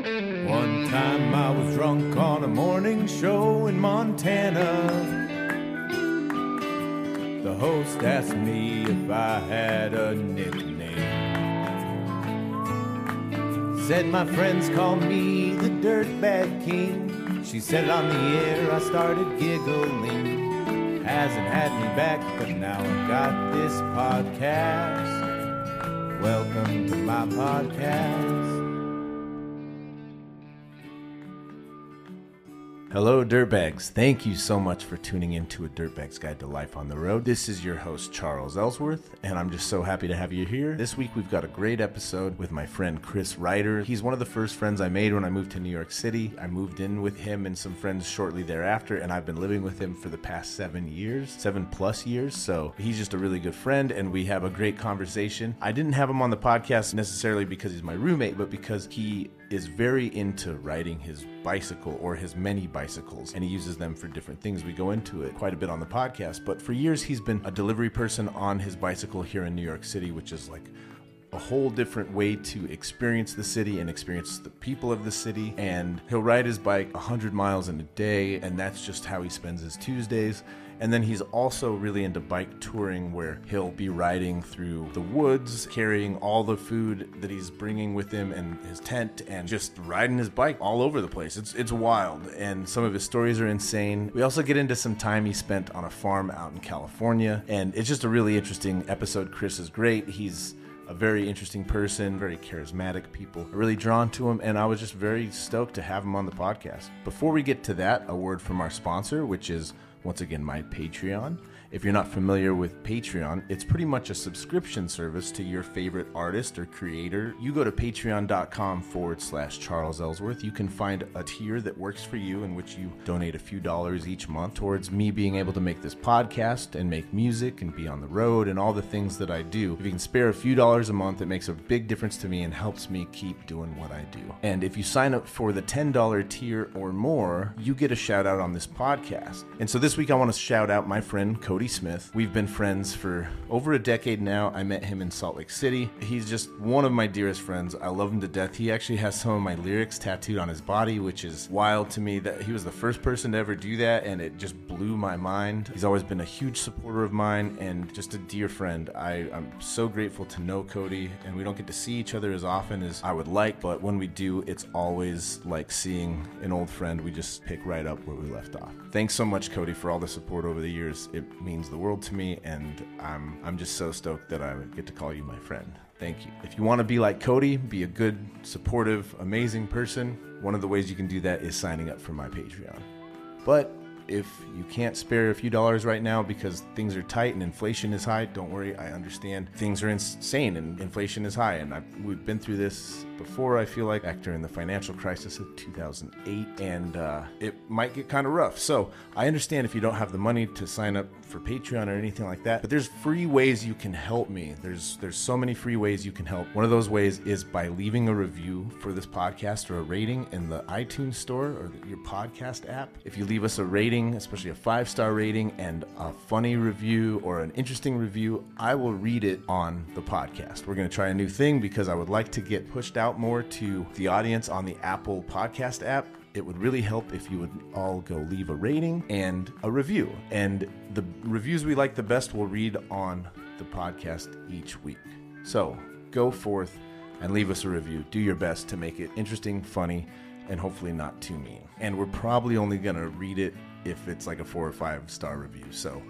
One time I was drunk on a morning show in Montana. The host asked me if I had a nickname. Said my friends call me the Dirtbag King. She said on the air I started giggling. Hasn't had me back, but now I've got this podcast. Welcome to my podcast. Hello, Dirtbags. Thank you so much for tuning in to A Dirtbag's Guide to Life on the Road. This is your host, Charles Ellsworth, and I'm just so happy to have you here. This week, we've got a great episode with my friend Chris Reiter. He's one of the first friends I made when I moved to New York City. I moved in with him and some friends shortly thereafter, and I've been living with him for the past seven years, seven plus years. So he's just a really good friend, and we have a great conversation. I didn't have him on the podcast necessarily because he's my roommate, but because he is very into riding his bicycle or his many bicycles and he uses them for different things. We go into it quite a bit on the podcast, but for years he's been a delivery person on his bicycle here in New York City, which is like a whole different way to experience the city and experience the people of the city. And he'll ride his bike 100 miles in a day, and that's just how he spends his Tuesdays. And then he's also really into bike touring, where he'll be riding through the woods, carrying all the food that he's bringing with him and his tent, and just riding his bike all over the place. It's it's wild, and some of his stories are insane. We also get into some time he spent on a farm out in California, and it's just a really interesting episode. Chris is great. He's a very interesting person, very charismatic people, really drawn to him, and I was just very stoked to have him on the podcast. Before we get to that, a word from our sponsor, which is once again my Patreon. If you're not familiar with Patreon, it's pretty much a subscription service to your favorite artist or creator. You go to patreon.com forward slash Charles Ellsworth. You can find a tier that works for you in which you donate a few dollars each month towards me being able to make this podcast and make music and be on the road and all the things that I do. If you can spare a few dollars a month, it makes a big difference to me and helps me keep doing what I do. And if you sign up for the $10 tier or more, you get a shout out on this podcast. And so this week I want to shout out my friend Cody Smith. We've been friends for over a decade now. I met him in Salt Lake City. He's just one of my dearest friends. I love him to death. He actually has some of my lyrics tattooed on his body, which is wild to me that he was the first person to ever do that, and it just blew my mind. He's always been a huge supporter of mine and just a dear friend. I, I'm so grateful to know Cody, and we don't get to see each other as often as I would like, but when we do, it's always like seeing an old friend. We just pick right up where we left off. Thanks so much, Cody, for all the support over the years. It means the world to me, and I'm I'm just so stoked that I get to call you my friend. Thank you. If you want to be like Cody, be a good, supportive, amazing person, one of the ways you can do that is signing up for my Patreon. But if you can't spare a few dollars right now because things are tight and inflation is high, don't worry. I understand things are insane and inflation is high. And I, we've been through this before, I feel like, back during the financial crisis of 2008. And uh, it might get kind of rough. So I understand if you don't have the money to sign up for Patreon or anything like that. But there's free ways you can help me. There's there's so many free ways you can help. One of those ways is by leaving a review for this podcast or a rating in the iTunes store or your podcast app. If you leave us a rating, especially a five star rating and a funny review or an interesting review, I will read it on the podcast. We're going to try a new thing because I would like to get pushed out more to the audience on the Apple Podcast app it would really help if you would all go leave a rating and a review. And the reviews we like the best we'll read on the podcast each week. So go forth and leave us a review. Do your best to make it interesting, funny, and hopefully not too mean. And we're probably only going to read it if it's like a four or five star review. So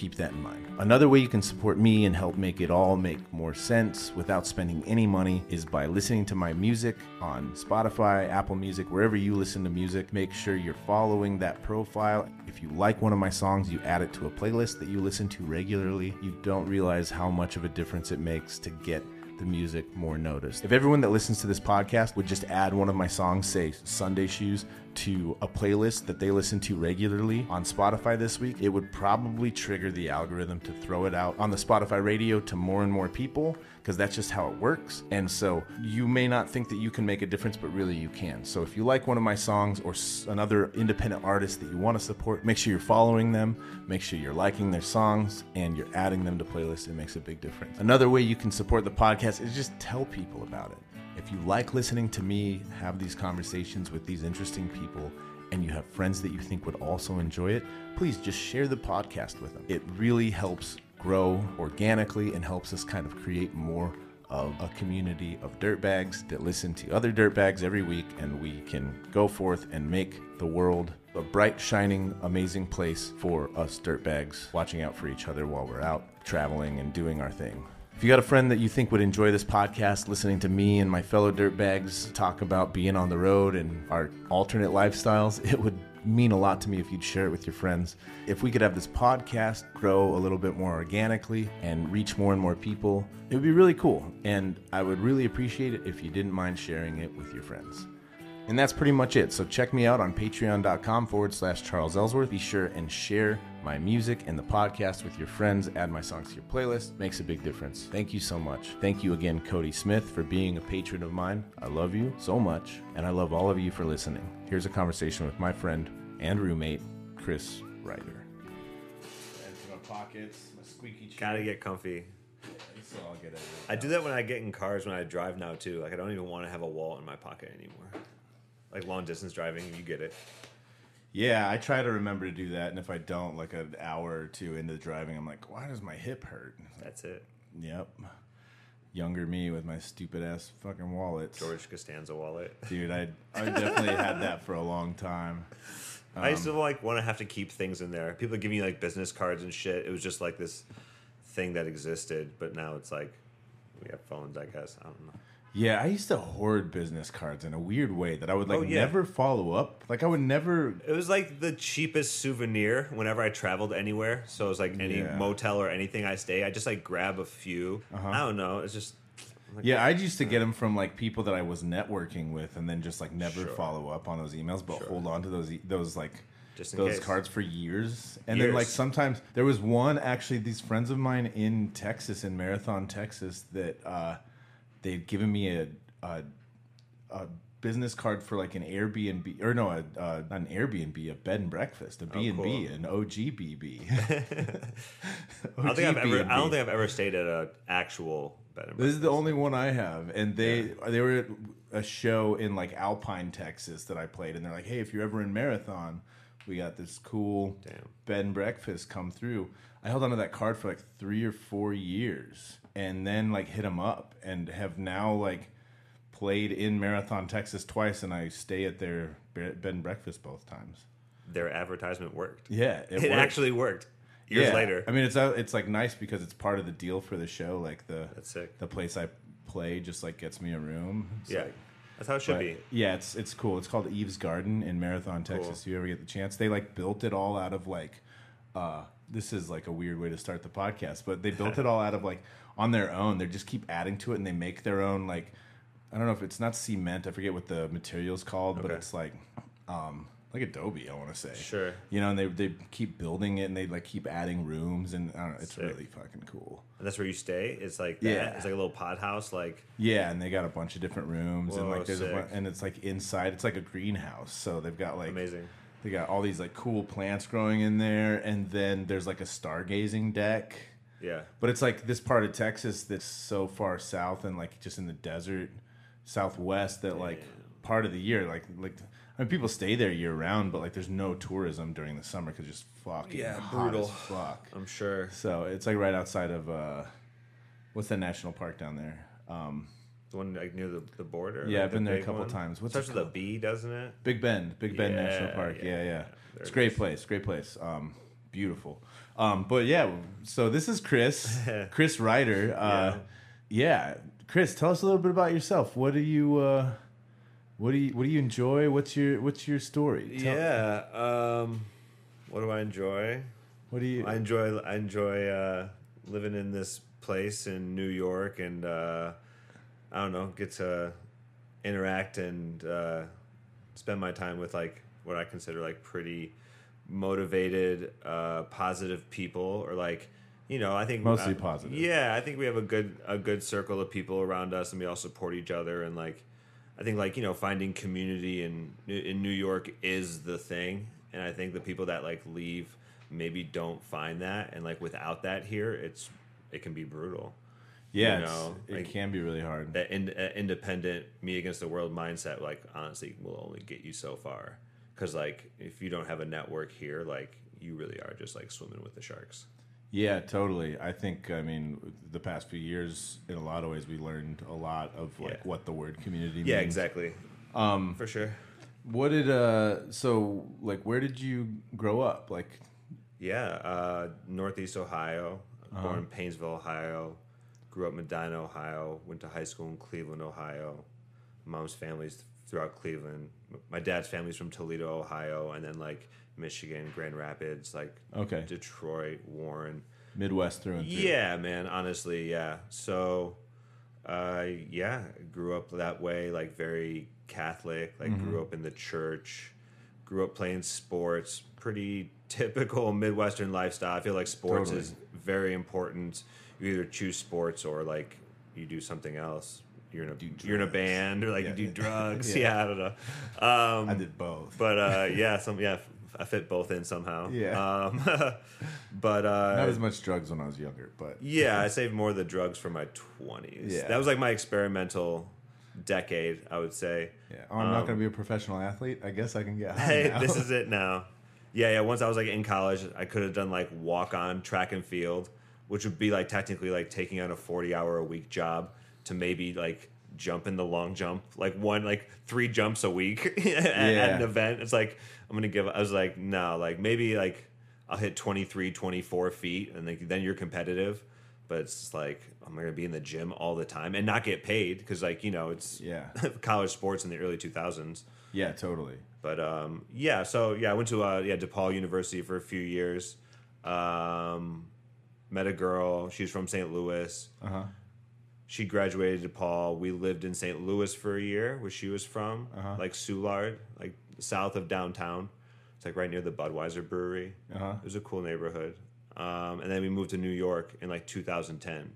keep that in mind. Another way you can support me and help make it all make more sense without spending any money is by listening to my music on Spotify, Apple Music, wherever you listen to music. Make sure you're following that profile. If you like one of my songs, you add it to a playlist that you listen to regularly. You don't realize how much of a difference it makes to get the music more noticed. If everyone that listens to this podcast would just add one of my songs, say Sunday Shoes, to a playlist that they listen to regularly on Spotify this week, it would probably trigger the algorithm to throw it out on the Spotify radio to more and more people because that's just how it works. And so you may not think that you can make a difference, but really you can. So if you like one of my songs or another independent artist that you want to support, make sure you're following them, make sure you're liking their songs, and you're adding them to playlists. It makes a big difference. Another way you can support the podcast is just tell people about it If you like listening to me have these conversations with these interesting people, and you have friends that you think would also enjoy it, please just share the podcast with them. It really helps grow organically and helps us kind of create more of a community of dirtbags that listen to other dirtbags every week, and we can go forth and make the world a bright, shining, amazing place for us dirtbags, watching out for each other while we're out traveling and doing our thing. If you got a friend that you think would enjoy this podcast, listening to me and my fellow dirtbags talk about being on the road and our alternate lifestyles, it would mean a lot to me if you'd share it with your friends. If we could have this podcast grow a little bit more organically and reach more and more people, it would be really cool. And I would really appreciate it if you didn't mind sharing it with your friends. And that's pretty much it. So check me out on patreon.com forward slash Charles Ellsworth. Be sure and share my music and the podcast with your friends. Add my songs to your playlist. Makes a big difference. Thank you so much. Thank you again, Cody Smith, for being a patron of mine. I love you so much, and I love all of you for listening. Here's a conversation with my friend and roommate, Chris Reiter. my pockets, my squeaky chair. Gotta get comfy. So I'll get it. I do that when I get in cars when I drive now too. Like I don't even want to have a wall in my pocket anymore. Like long distance driving, you get it. Yeah, I try to remember to do that, and if I don't, like an hour or two into driving, I'm like, why does my hip hurt? That's it. Yep. Younger me with my stupid ass fucking wallet. George Costanza wallet. Dude, I I definitely had that for a long time. I used um, to like want to have to keep things in there. People give me like business cards and shit. It was just like this thing that existed, but now it's like we have phones. I guess I don't know. Yeah, I used to hoard business cards in a weird way that I would like Oh, yeah. never follow up. Like I would never It was like the cheapest souvenir whenever I traveled anywhere. So it was like any Yeah. motel or anything I stay, I just like grab a few. Uh-huh. I don't know. It's just like, Yeah, I uh, used to get them from like people that I was networking with, and then just like never Sure. follow up on those emails, but hold on to those e- those like Just those case. cards for years. And then like sometimes there was one actually these friends of mine in Texas in Marathon, Texas that uh, they'd given me a, a a business card for like an Airbnb or no, a, uh, not an Airbnb, a bed and breakfast, a B and B, an OGBB. I don't think I've ever. I don't think I've ever stayed at an actual bed and breakfast. This is the only one I have, and they they were at a show in like Alpine, Texas that I played, and they're like, "Hey, if you're ever in Marathon, we got this cool Damn. bed and breakfast come through." I held onto that card for like three or four years, and then like hit them up, and have now like played in Marathon, Texas twice, and I stay at their bed and breakfast both times. Their advertisement worked. Yeah, It, worked. actually worked. Years Yeah. later. I mean, it's uh, it's like nice because it's part of the deal for the show. Like the the place I play just like gets me a room. It's yeah, like- that's how it should but, be. Yeah, it's it's cool. It's called Eve's Garden in Marathon, Texas. If you ever get the chance, they like built it all out of like. uh This is like a weird way to start the podcast, but they built it all out of like on their own. They just keep adding to it, and they make their own like. I don't know if it's not cement. I forget what the material's called, but it's like, um, like Adobe. I want to say. Sure. You know, and they they keep building it, and they like keep adding rooms, and I don't know. It's Sick. really fucking cool. And that's where you stay. It's like that. Yeah. It's like a little pod house. Like Yeah, and they got a bunch of different rooms, and like there's a sick. bu- and it's like inside. It's like a greenhouse, so they've got like amazing. They got all these like cool plants growing in there, and then there's like a stargazing deck. Yeah. But it's like this part of Texas that's so far south and like just in the desert southwest that like part of the year, like like I mean people stay there year round, but like there's no tourism during the summer because just fucking Yeah, hot brutal. as fuck. I'm sure. So it's like right outside of uh, what's that national park down there? Um, The one like near the, the border. Yeah, like I've the been there a couple one? times. What's Starts it with a called? B, doesn't it? Big Bend, Big Bend National Park. yeah, Yeah, yeah. yeah. It's it great place. Great place. Um, beautiful. Um, but yeah, so this is Chris, Chris Reiter. Uh, yeah. Chris, tell us a little bit about yourself. What do you, uh, what do you, what do you enjoy? What's your, what's your story? Tell- Yeah. Um, what do I enjoy? What do you? I enjoy I enjoy uh, living in this place in New York, and uh, I don't know, get to interact and uh, spend my time with like what I consider like pretty motivated, uh, positive people, or like you know, I think Mostly positive. Yeah, I think we have a good a good circle of people around us, and we all support each other, and like I think like you know finding community in in New York is the thing, and I think the people that like leave maybe don't find that, and like without that here, it's it can be brutal. Yeah, you know, it like, can be really hard. that in, uh, independent me against the world mindset like honestly will only get you so far because like if you don't have a network here like you really are just like swimming with the sharks Yeah, totally. I think I mean the past few years, in a lot of ways, we learned a lot of like Yeah. what the word community. yeah means. exactly um for sure What did uh? So like, where did you grow up? Like, yeah uh northeast ohio Uh-huh. born in painesville ohio grew up in medina ohio went to high school in cleveland ohio mom's family's throughout cleveland my dad's family's from toledo ohio and then like michigan grand rapids like okay, detroit warren Midwest through and through. Yeah, man. Honestly, yeah. So, uh, yeah, grew up that way, like very Catholic. Like Mm-hmm. grew up in the church. Grew up playing sports. Pretty typical Midwestern lifestyle. I feel like sports Totally. is very important. You either choose sports or like you do something else. You're in a Do you're in a band or like Yeah. you do drugs. Yeah. yeah. I don't know. Um, I did both. but uh, yeah, some yeah, I fit both in somehow. Yeah. Um, but uh, Not as much drugs when I was younger, but yeah, I saved more of the drugs for my 20s. Yeah. That was like my experimental decade, I would say. yeah. Oh, I'm not going to be a professional athlete. I guess I can get. high Um, Hey, now. this is it now. Yeah, yeah. Once I was like in college, I could have done like walk on track and field, which would be like technically like taking on a 40 hour a week job to maybe like jump in the long jump, like one, like three jumps a week at, at an event. It's like, I'm going to give, I was like, no, like maybe like I'll hit 23, 24 feet and like, then you're competitive. But it's just like, I'm going to be in the gym all the time and not get paid because, like, you know, it's Yeah. college sports in the early 2000s. yeah, totally. But um, yeah, so yeah, I went to uh, yeah DePaul University for a few years. Um, met a girl. She's from St. Louis. Uh huh. She graduated DePaul. We lived in St. Louis for a year, where she was from, Uh-huh. like Soulard, like south of downtown. It's like right near the Budweiser Brewery. Uh huh. It was a cool neighborhood. Um, and then we moved to New York in like 2010,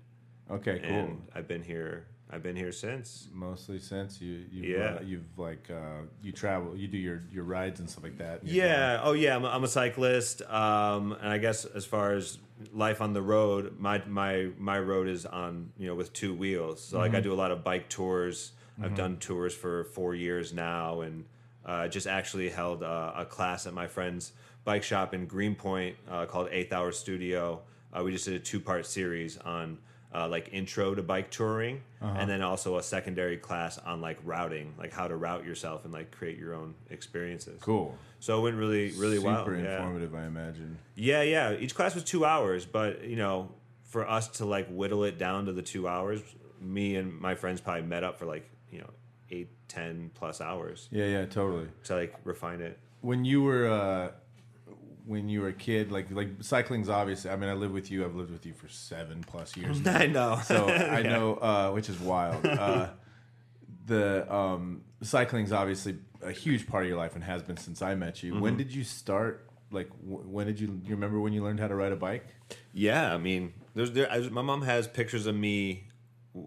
Okay, cool. and I've been here. I've been here since. Mostly since you, you've, Yeah. uh, you've like uh, you travel, you do your your rides and stuff like that. Yeah. Oh, yeah. I'm a, I'm a cyclist, um, and I guess as far as life on the road, my my my road is on you know with two wheels. So like I do a lot of bike tours. I've done tours for four years now, and uh, just actually held a, a class at my friend's bike shop in Greenpoint uh, called Eighth Hour Studio. Uh, we just did a two part series on. Uh, like intro to bike touring, and then also a secondary class on like routing, like how to route yourself and like create your own experiences. Cool. So it went really, really Super well. Yeah. informative, I imagine. yeah, yeah. Each class was two hours, but you know, for us to like whittle it down to the two hours, me and my friends probably met up for like you know eight, ten plus hours Yeah, yeah, totally. to like refine it. When you were uh, when you were a kid, like like cycling's obviously. I mean, I live with you. I've lived with you for seven plus years. now. I know. so I know, uh, which is wild. Uh, the um, cycling's obviously a huge part of your life and has been since I met you. Mm-hmm. When did you start? Like, wh- when did you? You remember when you learned how to ride a bike? Yeah, I mean, there's there. I, my mom has pictures of me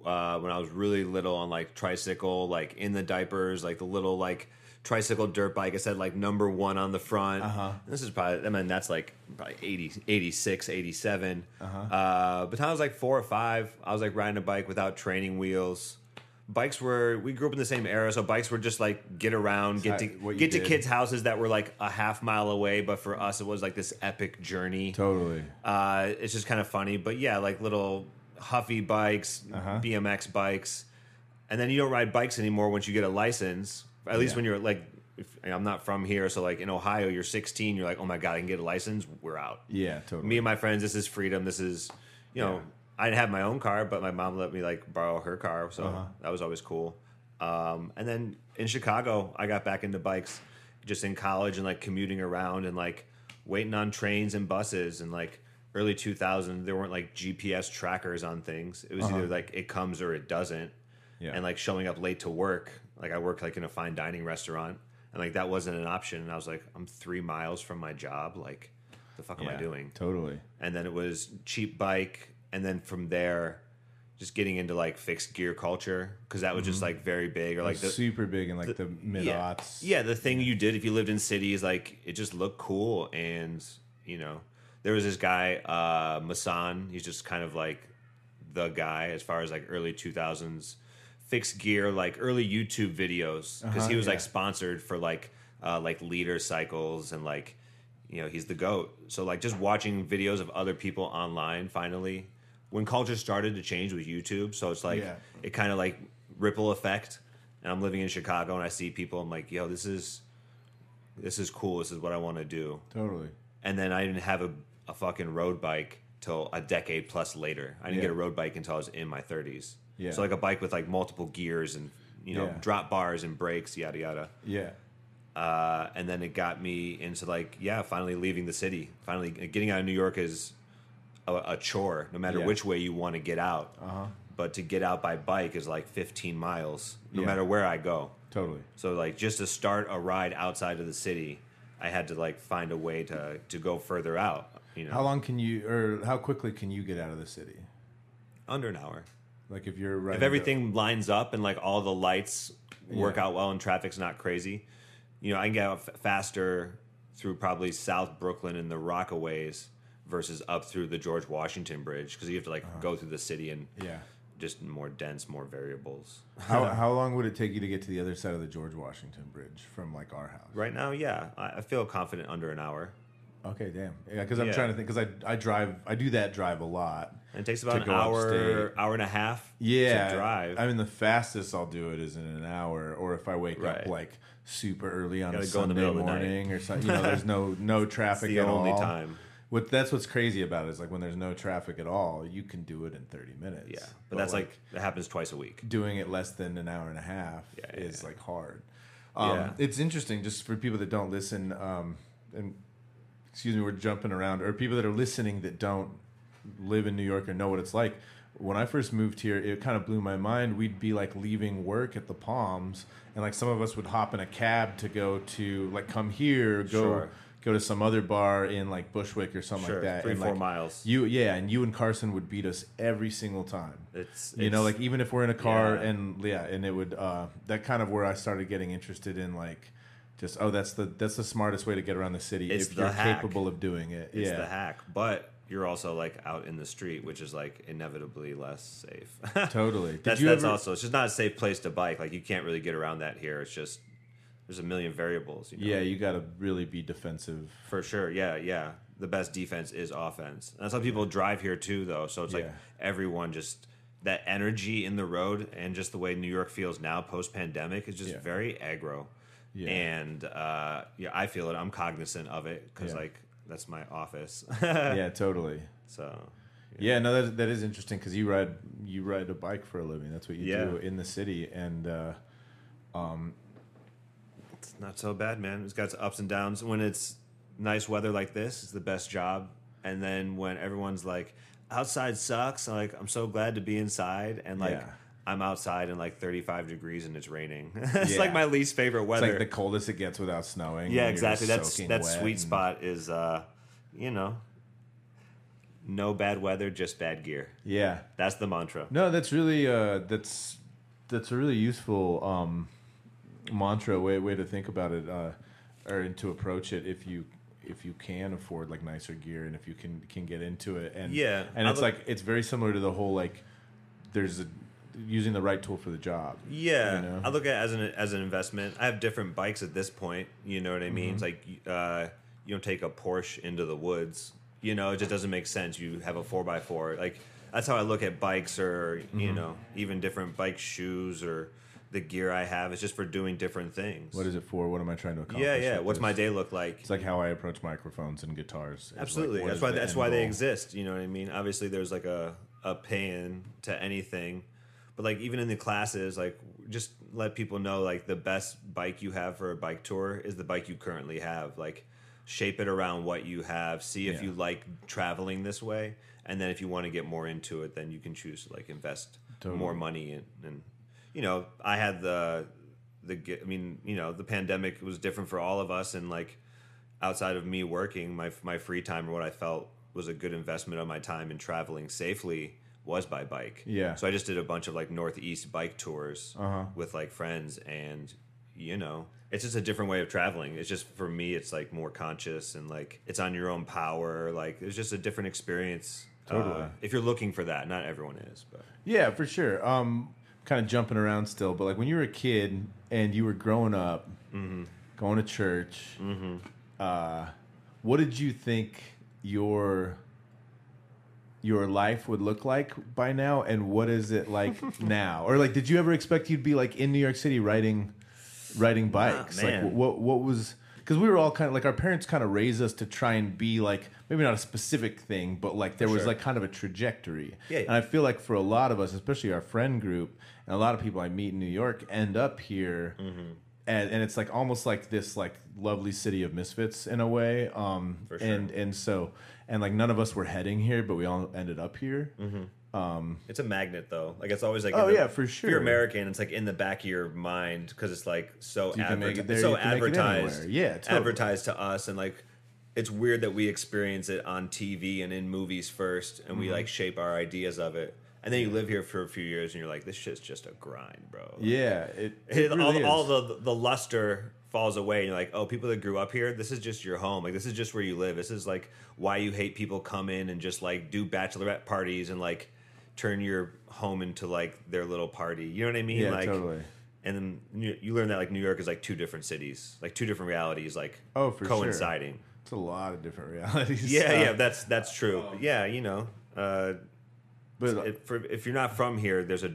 uh, when I was really little on like tricycle, like in the diapers, like the little like tricycle dirt bike. I said like number one on the front. Uh-huh. This is probably, I mean, that's like probably 80, 86, 87. Uh-huh. Uh, but I was like four or five, I was like riding a bike without training wheels. Bikes were we grew up in the same era, so bikes were just like get around, get to what you get to did. kids' houses that were like a half mile away. But for us, it was like this epic journey. Totally. Uh, it's just kind of funny, but yeah, like little huffy bikes, Uh-huh. BMX bikes, and then you don't ride bikes anymore once you get a license. At least Yeah. when you're like, if, I'm not from here, so like in Ohio, you're 16, you're like, oh my god, I can get a license. We're out. Yeah, totally. Me and my friends, this is freedom. This is, you know, Yeah. I didn't have my own car, but my mom let me like borrow her car, so Uh-huh. that was always cool. Um, and then in Chicago, I got back into bikes just in college and like commuting around and like waiting on trains and buses and like early 2000 there weren't like GPS trackers on things. It was Uh-huh. either like it comes or it doesn't. Yeah. And like showing up late to work, like I worked like in a fine dining restaurant and like that wasn't an option. And I was like, I'm three miles from my job. Like, the fuck am I doing? Totally. and then it was cheap bike and then from there just getting into like fixed gear culture because that was just like very big or like the super big in like the, mid yeah, aughts. yeah the thing you did if you lived in cities like it just looked cool and you know there was this guy uh Masan he's just kind of like the guy as far as like early 2000s fixed gear, like early YouTube videos, because Uh-huh, he was yeah. like sponsored for like uh, like leader cycles and like you know he's the goat. So like just watching videos of other people online. Finally, when culture started to change with YouTube, so it's like Yeah. it kind of like ripple effect. And I'm living in Chicago, and I see people. I'm like, yo, this is this is cool. This is what I want to do Totally. and then I didn't have a, a fucking road bike till a decade plus later. I didn't Yeah. get a road bike until I was in my thirties. Yeah. So like a bike with like multiple gears and you know Yeah. drop bars and brakes, yada yada. Yeah. Uh, and then it got me into like yeah, finally leaving the city. Finally getting out of New York is a, a chore, no matter Yeah. which way you want to get out. Uh-huh. But to get out by bike is like 15 miles, no Yeah. matter where I go. Totally. So like just to start a ride outside of the city, I had to like find a way to to go further out. You know, How long can you, or how quickly can you get out of the city? under an hour. Like if you're right. If everything lines up and like all the lights work Yeah. out well and traffic's not crazy, you know, I can get out f- faster through probably South Brooklyn and the Rockaways versus up through the George Washington Bridge because you have to like uh-huh. go through the city and Yeah. just more dense, more variables. How, how long would it take you to get to the other side of the George Washington Bridge from like our house? Right now, yeah, I, I feel confident under an hour. Okay, damn. Yeah, because I'm Yeah. trying to think. Because I I drive, I do that drive a lot. And it takes about To an go hour, upstate. hour and a half Yeah, to drive. I mean, the fastest I'll do it is in an hour, or if I wake up like super early on a Gotta go in the Sunday middle of the night. morning or something. You know, there's no no traffic the at only all. time. What that's what's crazy about it is like when there's no traffic at all, you can do it in 30 minutes. Yeah, but, that's like, that happens twice a week. doing it less than an hour and a half Yeah, yeah, is like hard. Um, Yeah. It's interesting just for people that don't listen, um, and excuse me, we're jumping around, or people that are listening that don't live in New York or know what it's like. When I first moved here, it kind of blew my mind. We'd be like leaving work at the Palms, and like some of us would hop in a cab to go to like come here, go Sure. go to some other bar in like Bushwick or something Sure, like that. three, and, four like, miles. You yeah, and you and Carson would beat us every single time It's you know like even if we're in a car Yeah. and yeah and it would uh that kind of where i started getting interested in like just oh that's the that's the smartest way to get around the city It's if the you're hack. capable of doing it it's yeah the hack, but you're also like out in the street, which is like inevitably less safe. totally did that's that's ever, also it's just not a safe place to bike. Like you can't really get around that here. It's just there's a million variables. You know? yeah you got to really be defensive for sure. Yeah, yeah. The best defense is offense. And that's how people drive here too, though. So it's like everyone just that energy in the road and just the way New York feels now post pandemic is just Yeah. very aggro. Yeah. And uh, yeah, I feel it. I'm cognizant of it because Yeah. like that's my office. yeah totally So yeah no that, that is interesting because you ride you ride a bike for a living that's what you Yeah. do in the city and uh it's not so bad, man. It's got its ups and downs. When it's nice weather like this, it's the best job. And then when everyone's like, outside sucks, I'm like I'm so glad to be inside. And like Yeah. I'm outside in like 35 degrees and it's raining. it's Yeah. like my least favorite weather. it's like the coldest it gets without snowing yeah, and you're exactly. That's soaking that wet sweet and- spot is, uh, you know, no bad weather, just bad gear. yeah That's the mantra. No, that's really uh, that's that's a really useful um, mantra way way to think about it, uh, or to approach it if you if you can afford like nicer gear and if you can can get into it and Yeah, and it's like it's very similar to the whole like there's a using the right tool for the job. Yeah, you know? I look at it as an as an investment. I have different bikes at this point. You know what I mean? It's like uh, you don't take a Porsche into the woods. You know, it just doesn't make sense. You have a four x four. Like that's how I look at bikes, or you know, even different bike shoes or the gear I have. It's just for doing different things. What is it for? What am I trying to accomplish? yeah, yeah. What's this? my day look like? It's like how I approach microphones and guitars. It's like, Absolutely. what that's why that's why they exist. You know what I mean? Obviously, there's like a a pay-in to anything, but like even in the classes, like just let people know like the best bike you have for a bike tour is the bike you currently have. Like shape it around what you have. See if Yeah. you like traveling this way, and then if you want to get more into it, then you can choose to like invest Totally. more money in. And you know, I had the the I mean, you know, the pandemic was different for all of us, and like outside of me working, my my free time or what I felt was a good investment of my time in traveling safely was by bike. Yeah. So I just did a bunch of like northeast bike tours Uh-huh. with like friends, and you know, it's just a different way of traveling. It's just for me, it's like more conscious and like it's on your own power. Like it's just a different experience Totally. Uh, if you're looking for that, not everyone is, but Yeah, for sure. Um, kind of jumping around still, but like when you were a kid and you were growing up, going to church, uh, what did you think your your life would look like by now, and what is it like now? Or like, did you ever expect you'd be like in New York City riding riding bikes? like, what what was? Because we were all kind of like our parents kind of raised us to try and be like maybe not a specific thing, but like there was sure. like kind of a trajectory. Yeah, yeah. And I feel like for a lot of us, especially our friend group, and a lot of people I meet in New York end up here, Mm-hmm. and, and it's like almost like this like lovely city of misfits in a way. Um, For sure. And and so and like none of us were heading here, but we all ended up here. it's a magnet though. Like it's always like Oh, the- yeah, for sure. If you're American, it's like in the back of your mind because it's like so You can it advertised. there, so it advertised. Yeah, totally. advertised to us, and like it's weird that we experience it on TV and in movies first, and Mm-hmm. we like shape our ideas of it. And then you live here for a few years, and you're like, "This shit's just a grind, bro." Yeah, it, it It- really all, is. all the the luster falls away and you're like oh people that grew up here this is just your home like this is just where you live this is like why you hate people come in and just like do bachelorette parties and like turn your home into like their little party you know what i mean Yeah, like totally. and then you, you learn that like new york is like two different cities like two different realities like Oh, for sure. coinciding It's a lot of different realities. yeah Uh, yeah that's that's true yeah you know uh but if, for, if you're not from here there's a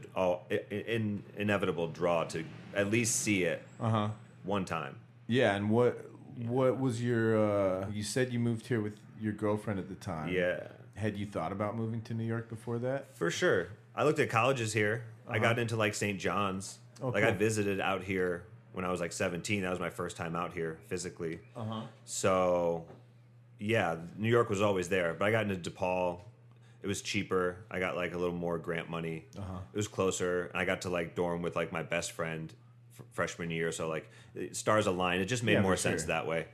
in, inevitable draw to at least see it uh huh. one time Yeah, and what what was your? uh You said you moved here with your girlfriend at the time. yeah Had you thought about moving to New York before that? For sure. I looked at colleges here. I got into like St. John's. Uh-huh. Oh, like I visited out here when I was like 17. That was my first time out here physically. Uh huh. So, yeah, New York was always there. But I got into DePaul. It was cheaper. I got like a little more grant money. Uh-huh. It was closer. and I got to like dorm with like my best friend f- freshman year. So like stars aligned. It just made Yeah, more sense sure. that way.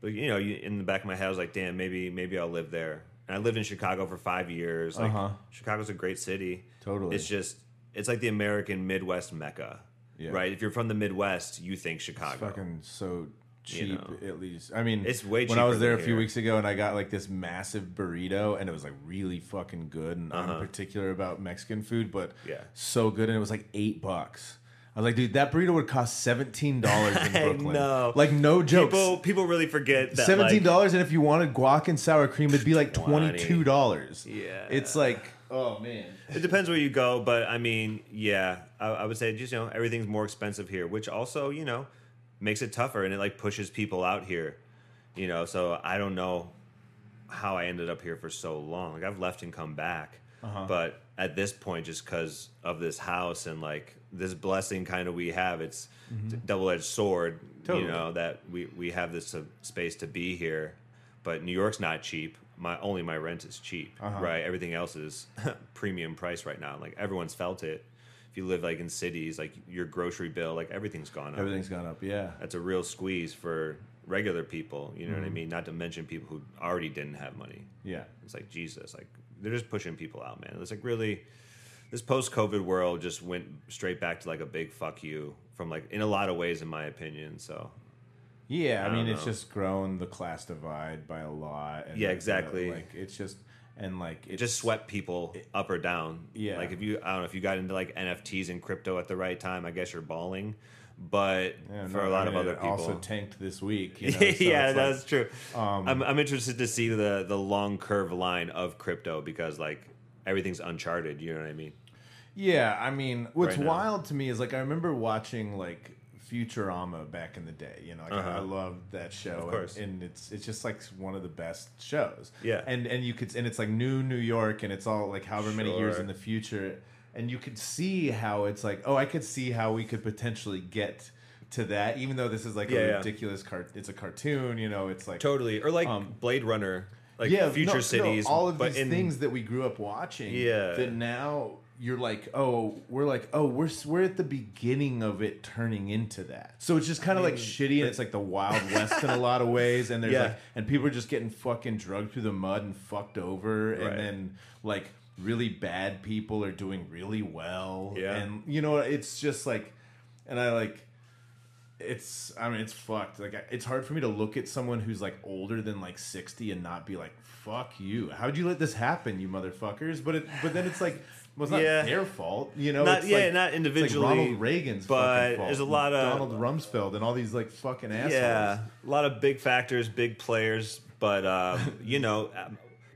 But you know, you, in the back of my head, I was like, damn, maybe maybe I'll live there. And I lived in Chicago for five years. Like Uh-huh. Chicago's a great city. Totally. It's just it's like the American Midwest mecca. Yeah. Right? If you're from the Midwest, you think Chicago. Fucking so cheap, know. at least. I mean, It's way When I was there a few here. weeks ago, and I got like this massive burrito, and it was like really fucking good. And I'm particular about Mexican food, but Uh-huh. Yeah. so good, and it was like eight bucks. I was like, dude, that burrito would cost seventeen dollars in Brooklyn. no, like no jokes. People people really forget that Seventeen like, dollars, and if you wanted guac and sour cream, it'd be like twenty two dollars. Yeah. it's like, oh man, It depends where you go, but I mean, yeah, I, I would say just you know everything's more expensive here, which also you know makes it tougher and it like pushes people out here, you know. So I don't know how I ended up here for so long. Like I've left and come back, Uh-huh. but at this point, just because of this house and like this blessing kind of we have, it's a double edged sword. Mm-hmm. Totally. You know that we we have this uh, space to be here, but New York's not cheap. My only my rent is cheap, Uh-huh. right? Everything else is premium price right now. Like everyone's felt it. If you live like in cities, like your grocery bill, like everything's gone up. everything's gone up. Yeah, That's a real squeeze for regular people. You know Mm-hmm. what I mean? Not to mention people who already didn't have money. yeah. It's like Jesus, like they're just pushing people out, man. It's like really, this post-COVID world just went straight back to like a big fuck you from like in a lot of ways, in my opinion. So Yeah, I, I mean, it's just grown the class divide by a lot. And Yeah, like, the- exactly. like it's just and like it just swept people up or down. Yeah. Like if you, I don't know, if you got into like NFTs and crypto at the right time, I guess you're balling. But Yeah, for no, a lot of other people, also tanked this week. You know, so yeah, like- that's true. um, I'm, I'm interested to see the the long curve line of crypto because like everything's uncharted. You know what I mean? Yeah, I mean, what's Right wild to me is like I remember watching like Futurama back in the day. You know, like, I, I Uh-huh. loved that show, Of course. and, and it's it's just like one of the best shows. Yeah. and and you could and it's like new New York, and it's all like however many years in the future, and you could see how it's like oh, I could see how we could potentially get to that, even though this is like Yeah, a yeah. ridiculous cart. It's a cartoon, you know. It's like Totally. Or like Um, Blade Runner, like yeah, future no, no, cities. all of but these in, things that we grew up watching. Yeah. that now you're like, oh, we're like, oh, we're we're at the beginning of it turning into that. So it's just kind of like mm. shitty, and it's like the Wild West in a lot of ways. And there's Yeah. like, and people are just getting fucking drugged through the mud and fucked over, Right. and then like really bad people are doing really well. Yeah. and you know, it's just like, and I like it's I mean it's fucked. Like it's hard for me to look at someone who's like older than like sixty and not be like, "Fuck you! How'd you let this happen, you motherfuckers?" But it but then it's like, well, it's not Yeah. their fault, you know. Not- it's yeah, like, not individually, like Ronald Reagan's but there's a lot of- Donald Rumsfeld and all these like fucking assholes. Yeah, a lot of big factors, big players, but um, you know,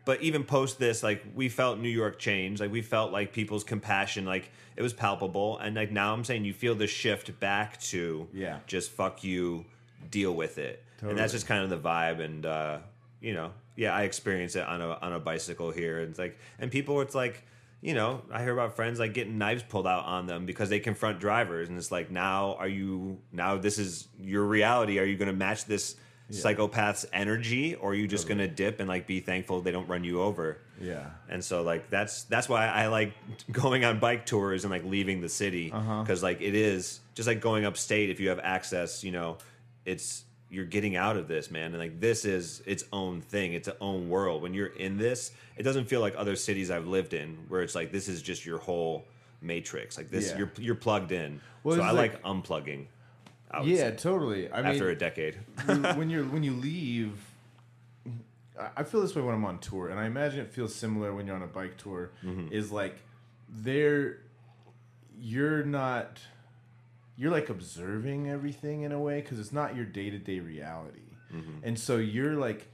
but even post this, like we felt New York change, like we felt like people's compassion, like it was palpable, and like now I'm saying you feel the shift back to Yeah. just fuck you, deal with it, and that's just kind of the vibe, and uh, you know, yeah, I experience it on a on a bicycle here, and it's like, and people, it's like. You know, I hear about friends like getting knives pulled out on them because they confront drivers, and it's like, now are you now this is your reality? Are you going to match this psychopath's energy, or are you just going to dip and like be thankful they don't run you over? Yeah. And so like that's that's why I like going on bike tours and like leaving the city Uh-huh. because like it is just like going upstate if you have access, you know, it's you're getting out of this, man. And like this is its own thing, it's its own world. When you're in this, it doesn't feel like other cities I've lived in where it's like this is just your whole matrix. Like this Yeah. you're you're plugged in. Well, so I like, like- unplugging. I Yeah, say, totally. I mean, after a decade. when you're when you leave I- I feel this way when I'm on tour, and I imagine it feels similar when you're on a bike tour. Mm-hmm. Is like there, you're not, you're like observing everything in a way because it's not your day to day reality, mm-hmm. and so you're like,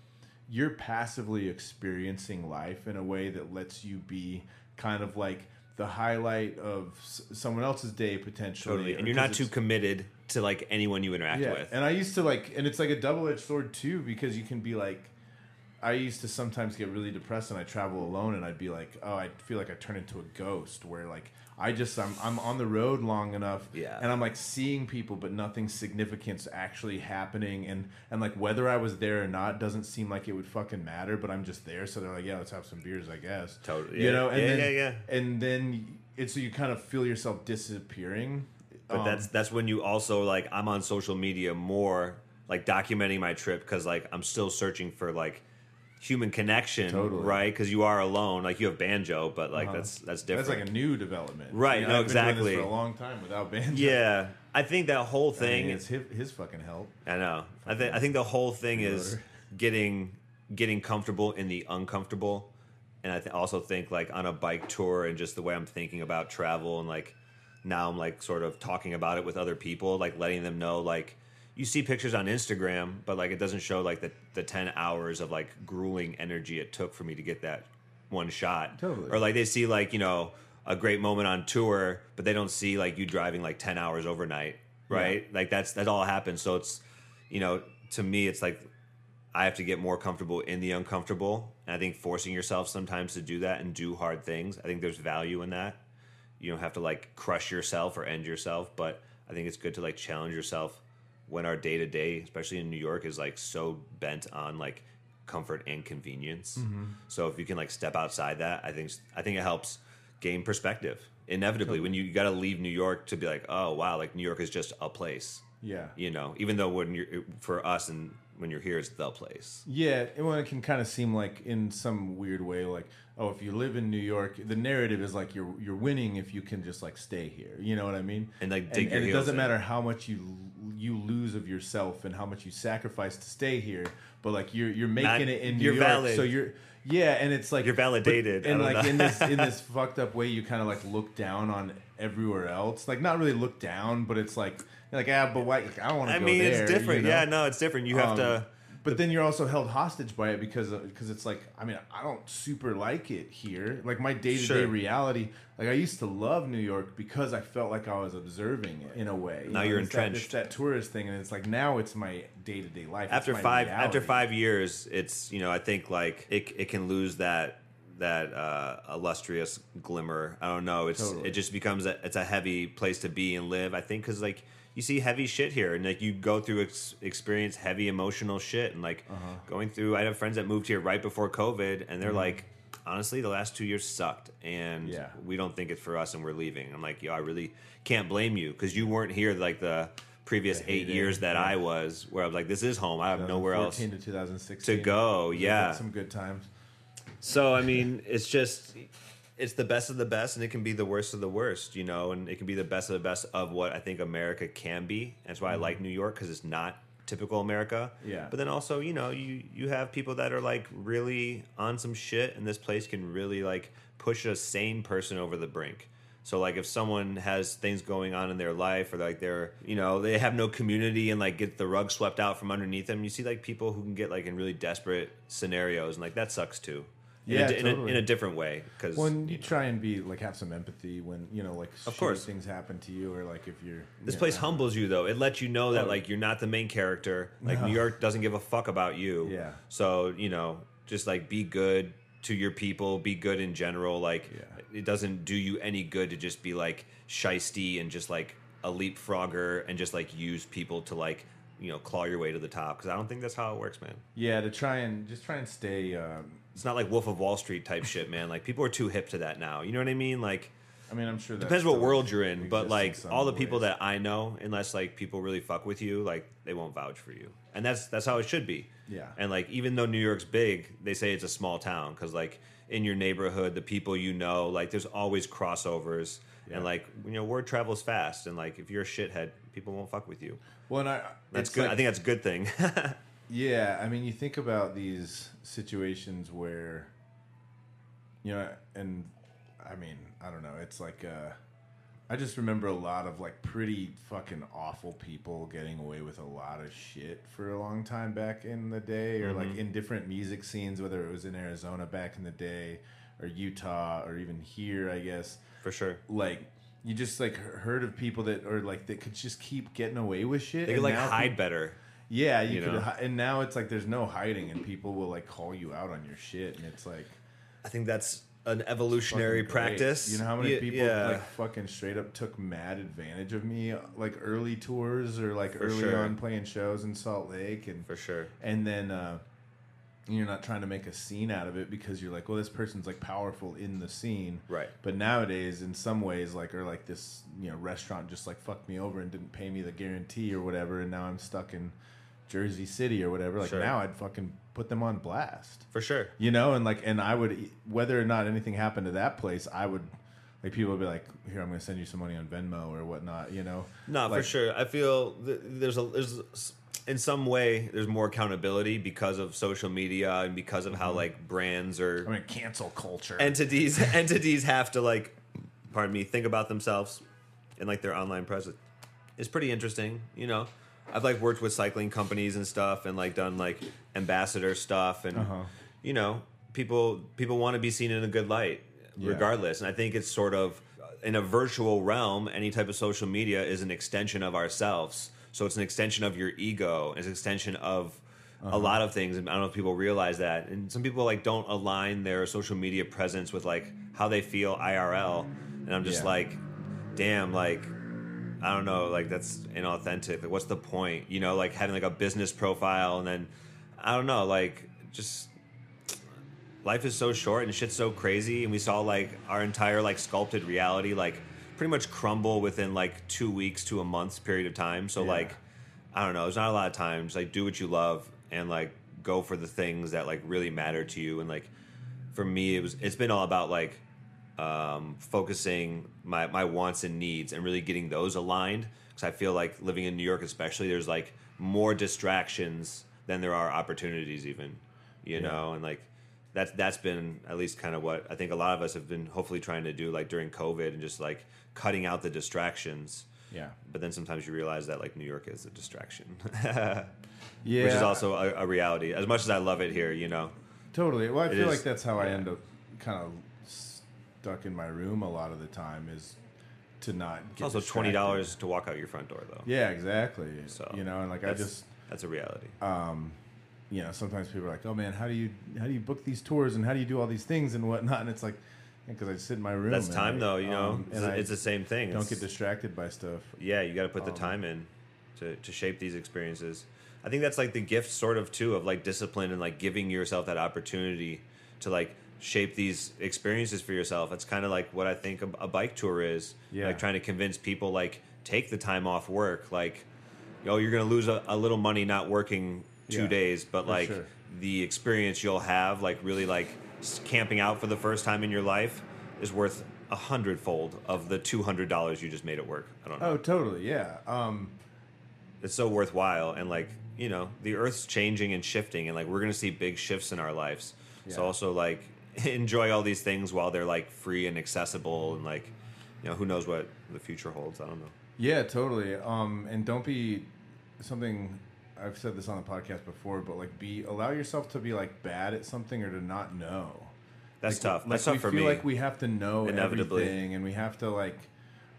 you're passively experiencing life in a way that lets you be kind of like the highlight of s- someone else's day potentially, Totally. And you're not too committed to like anyone you interact yeah, with. and I used to like, and it's like a double edged sword too because you can be like, I used to sometimes get really depressed and I travel alone and I'd be like, oh, I feel like I turn into a ghost where like I just I'm I'm on the road long enough, Yeah. and I'm like seeing people but nothing significant's actually happening and and like whether I was there or not doesn't seem like it would fucking matter, but I'm just there, so they're like, yeah, let's have some beers, I guess. Totally. you Yeah. know, and Yeah, then, yeah, yeah. and then it's so you kind of feel yourself disappearing. But Um, that's that's when you also like I'm on social media more like documenting my trip because like I'm still searching for like human connection, Totally. right? Because you are alone. Like you have banjo, but like Uh-huh. that's that's different. That's like a new development, Right, You no, I've been doing exactly. this for a long time without banjo. yeah, I think that whole I thing. mean, it's his, his fucking help. I know. I think I think the whole thing is getting getting comfortable in the uncomfortable, and I th- also think like on a bike tour and just the way I'm thinking about travel and like now I'm like sort of talking about it with other people, like letting them know like you see pictures on Instagram, but like it doesn't show like the the ten hours of like grueling energy it took for me to get that one shot. Totally. Or like they see like you know a great moment on tour, but they don't see like you driving like ten hours overnight, right? Like that's that all happens. So it's you know to me it's like I have to get more comfortable in the uncomfortable. And I think forcing yourself sometimes to do that and do hard things, I think there's value in that. You don't have to like crush yourself or end yourself, but I think it's good to like challenge yourself when our day to day, especially in New York, is like so bent on like comfort and convenience. Mm-hmm. So if you can like step outside that, I think I think it helps gain perspective. Inevitably, when you, you got to leave New York to be like, oh wow, like New York is just a place Yeah. you know even though when you're for us and when you're here it's the place Yeah, and when it can kind of seem like in some weird way, like oh, if you live in New York, the narrative is like you're you're winning if you can just like stay here. You know what I mean? And, like, and, dig your and it doesn't in. matter how much you you lose of yourself and how much you sacrifice to stay here, but like you're you're making Not- it in New you're York, valid. so you're yeah, and it's like You're validated. but- and like in this in this fucked up way, you kind of like look down on everywhere else. Like not really look down, but it's like like ah, but why? Like, I don't want to i mean there. it's different you know? yeah no it's different you have Um, to But then you're also held hostage by it because because it's like I mean I don't super like it here. Like my day to day reality. Like I used to love New York because I felt like I was observing it in a way. You Now know, you're it's that- entrenched. it's that tourist thing, and it's like now it's my day to day life. After five after five years it's you know i think like it, it can lose that that uh, illustrious glimmer i don't know it's Totally. it just becomes a, it's a heavy place to be and live i think because like you see heavy shit here and like you go through ex- experience heavy emotional shit and like Uh-huh. going through i have friends that moved here right before covid and they're Mm-hmm. like honestly the last two years sucked and Yeah. we don't think it's for us and we're leaving i'm like yo i really can't blame you because you weren't here like the previous The eight years that yeah. i was where i was like this is home i have nowhere else to 2016 to go, yeah. some good times. so I mean, it's just it's the best of the best and it can be the worst of the worst, you know, and it can be the best of the best of what I think America can be. That's why I like mm-hmm. New York because it's not typical America. Yeah. But then also, you know, you you have people that are like really on some shit, and this place can really like push a sane person over the brink. So like if someone has things going on in their life or like they're you know they have no community and like get the rug swept out from underneath them, you see like people who can get like in really desperate scenarios and like that sucks too. In Yeah, a, di- in, a, in a different way because when you try and be like have some empathy when you know like Of course. things happen to you or like if you're This you place know, humbles you though. It lets you know that like you're not the main character. Like No. New York doesn't give a fuck about you. Yeah. So, you know, just like be good to your people, be good in general. Like Yeah. it doesn't do you any good to just be like shisty and just like a leapfrogger and just like use people to like, you know, claw your way to the top. Cause I don't think that's how it works, man. yeah to try and just try and stay um, It's not like Wolf of Wall Street type shit, man. Like people are too hip to that now. You know what I mean? Like I mean I'm sure that depends what world you're in, but like some all the people ways. that I know, unless like people really fuck with you, like they won't vouch for you, and that's that's how it should be. Yeah. And like even though New York's big, they say it's a small town because like in your neighborhood, the people you know, like there's always crossovers, Yeah. and like you know word travels fast, and like if you're a shithead, people won't fuck with you. well and I That's good. like- I think that's a good thing. Yeah, I mean, you think about these situations where, you know, and I mean, I don't know. It's like, uh, I just remember a lot of like pretty fucking awful people getting away with a lot of shit for a long time back in the day, or like in different music scenes, whether it was in Arizona back in the day, or Utah, or even here, I guess for sure. like you just like heard of people that or like that could just keep getting away with shit. They could like hide better. Yeah, you, you could, know? and now it's like there's no hiding, and people will like call you out on your shit, and it's like I think that's an evolutionary practice. You know how many Ye- people yeah. like fucking straight up took mad advantage of me, like early tours or like For early sure. on playing shows in Salt Lake, and for sure. and then uh, you're not trying to make a scene out of it because you're like, well, this person's like powerful in the scene, Right. But nowadays, in some ways, like or like this, you know, restaurant just like fucked me over and didn't pay me the guarantee or whatever, and now I'm stuck in Jersey City or whatever. Like Sure. now, I'd fucking put them on blast, For sure. you know, and like, and I would, whether or not anything happened to that place, I would. Like people would be like, "Here, I'm going to send you some money on Venmo or whatnot," you know. No, for sure. I feel th- there's a there's in some way there's more accountability because of social media and because of how like brands or Mm-hmm. I mean, cancel culture. entities entities have to like pardon me think about themselves and like their online presence it's pretty interesting you know i've like worked with cycling companies and stuff and like done like ambassador stuff and Uh-huh. you know people people want to be seen in a good light Yeah. regardless and i think it's sort of in a virtual realm any type of social media is an extension of ourselves so it's an extension of your ego it's an extension of Uh-huh. a lot of things and i don't know if people realize that and some people like don't align their social media presence with like how they feel irl and i'm just Yeah. like damn like i don't know like that's inauthentic. Like what's the point you know like having like a business profile and then i don't know like just life is so short and shit's so crazy and we saw like our entire like sculpted reality like pretty much crumble within like two weeks to a month's period of time. So Yeah. like i don't know there's not a lot of times like do what you love and like go for the things that like really matter to you. And like for me it was it's been all about like um, focusing my, my wants and needs and really getting those aligned. Because i feel like living in new york especially there's like more distractions than there are opportunities even you Yeah. know? And like that's that's been at least kind of what i think a lot of us have been hopefully trying to do like during covid and just like cutting out the distractions. Yeah, but then sometimes you realize that like new york is a distraction. Yeah, which is also a, a reality. As much as i love it here you know? Totally. Well, I feel is- like that's how I end up kind of stuck in my room a lot of the time is to not it's get also distracted. $20 to walk out your front door though Yeah, exactly. So, you know, and like I just, that's a reality um, you know, sometimes people are like, "Oh man, how do you how do you book these tours and how do you do all these things and whatnot?" And it's like, because I sit in my room. That's time I- though, you know. um, it's, and I it's the same thing. don't It's- get distracted by stuff. Yeah, you got to put the Um, time in to to shape these experiences. I think that's like the gift, sort of too, of like discipline and like giving yourself that opportunity to like shape these experiences for yourself. It's kind of like what I think a, a bike tour is. Yeah. Like trying to convince people like take the time off work. Like, yo, you're gonna lose a, a little money not working two Yeah, days, but like sure. the experience you'll have, like really like camping out for the first time in your life, is worth a hundredfold of the two hundred dollars you just made at work. I don't know. Oh, totally. Yeah. Um, It's so worthwhile, and like you know, the Earth's changing and shifting, and like we're gonna see big shifts in our lives. Yeah. So also like enjoy all these things while they're like free and accessible, and like you know, who knows what the future holds? I don't know. Yeah, totally. Um, and don't be something. I've said this on the podcast before, but like, be allow yourself to be like bad at something or to not know. That's Like, tough. Like That's tough we for feel me. like we have to know Inevitably. everything, and we have to like